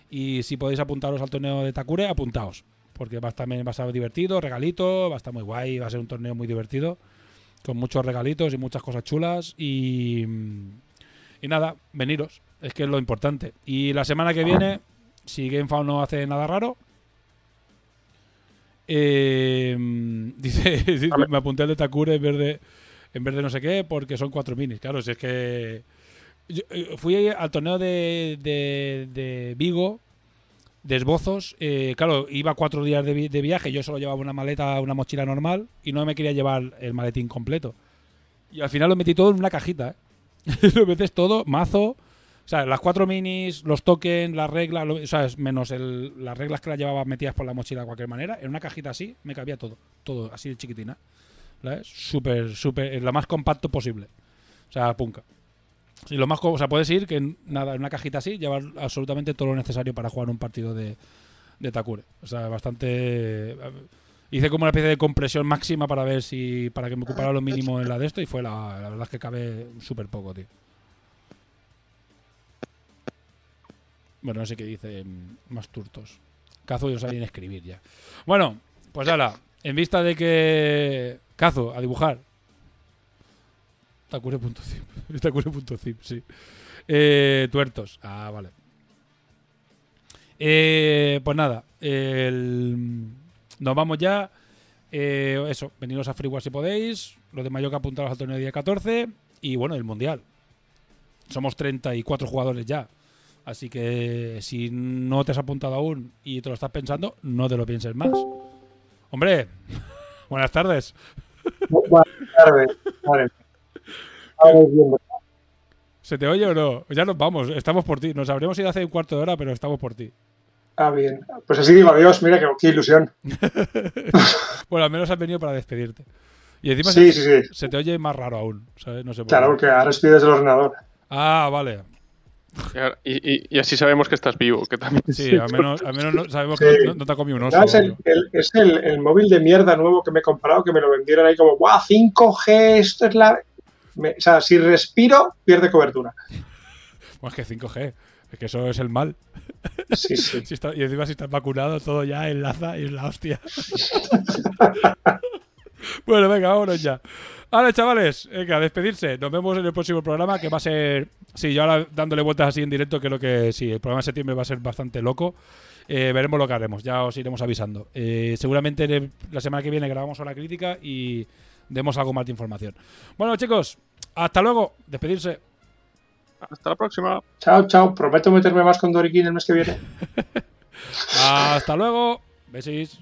Y si podéis apuntaros al torneo de Takure, apuntaos. Porque va a estar, va a estar divertido, regalito, va a estar muy guay, va a ser un torneo muy divertido. Con muchos regalitos y muchas cosas chulas. Y, y nada, veniros. Es que es lo importante. Y la semana que viene, si GameFound no hace nada raro, eh, dice, me apunté al de Takure en vez de, en vez de no sé qué, porque son cuatro minis. Claro, si es que. yo, eh, fui al torneo de, de, de Vigo, de esbozos. eh, claro, iba cuatro días de, vi- de viaje. Yo solo llevaba una maleta, una mochila normal y no me quería llevar el maletín completo. Y al final lo metí todo en una cajita. ¿eh? lo metes todo, mazo. O sea, las cuatro minis, los tokens, las reglas, o sea, menos el- las reglas que las llevaba metidas por la mochila de cualquier manera. En una cajita así me cabía todo. Todo así de chiquitina. ¿Sabes? Súper, súper, lo más compacto posible. O sea, punca. Y lo más, o sea, puedes ir que nada, en una cajita así, llevar absolutamente todo lo necesario para jugar un partido de, de Takure. O sea, bastante. Hice como una especie de compresión máxima para ver si. para que me ocupara lo mínimo en la de esto y fue la, la verdad es que cabe súper poco, tío. Bueno, no sé qué dice mm, más turtos. Cazo yo sabía escribir ya. Bueno, pues ahora, en vista de que. Cazo, a dibujar. Takure.zip. Takure.zip, sí. Eh, tuertos. Ah, vale. Eh, pues nada, nos vamos ya. Eh, eso, veniros a Freeware si podéis. Los de Mallorca apuntaros al torneo día 14. y bueno, el Mundial. Somos 34 jugadores ya. Así que si no te has apuntado aún y te lo estás pensando, no te lo pienses más. Hombre, buenas tardes. Buenas tardes. ¿Se te oye o no? Ya nos vamos, estamos por ti. Nos habríamos ido hace un cuarto de hora, pero estamos por ti. Ah, bien. Pues así digo adiós, mira qué, qué ilusión. Bueno, al menos has venido para despedirte. Y encima Sí, se, sí, sí. se te oye más raro aún, ¿sabes? No sé por Claro, porque ahora estoy desde el ordenador. Ah, vale. Y, así sabemos que estás vivo, que también Sí, al menos, al menos no- sabemos Sí. que no, no te ha comido un oso. No, es el, el- es el, el móvil de mierda nuevo que me he comprado, que me lo vendieron ahí como, ¡guau! 5G, esto es la... Me- o sea, si respiro, pierde cobertura. Bueno, es que 5G, es que eso es el mal. Sí, sí. Si está- y encima si estás vacunado, todo ya enlaza y es la hostia. bueno, venga, vámonos ya. Vale, chavales, venga, a despedirse. Nos vemos en el próximo programa, que va a ser... Sí, yo ahora dándole vueltas así en directo, creo que sí, el programa de septiembre va a ser bastante loco. Eh, veremos lo que haremos, ya os iremos avisando. Eh, seguramente la semana que viene grabamos la crítica y demos algo más de información. Bueno, chicos, hasta luego. Despedirse. Hasta la próxima. Chao, chao. Prometo meterme más con Doriquín el mes que viene. Hasta luego. Besis.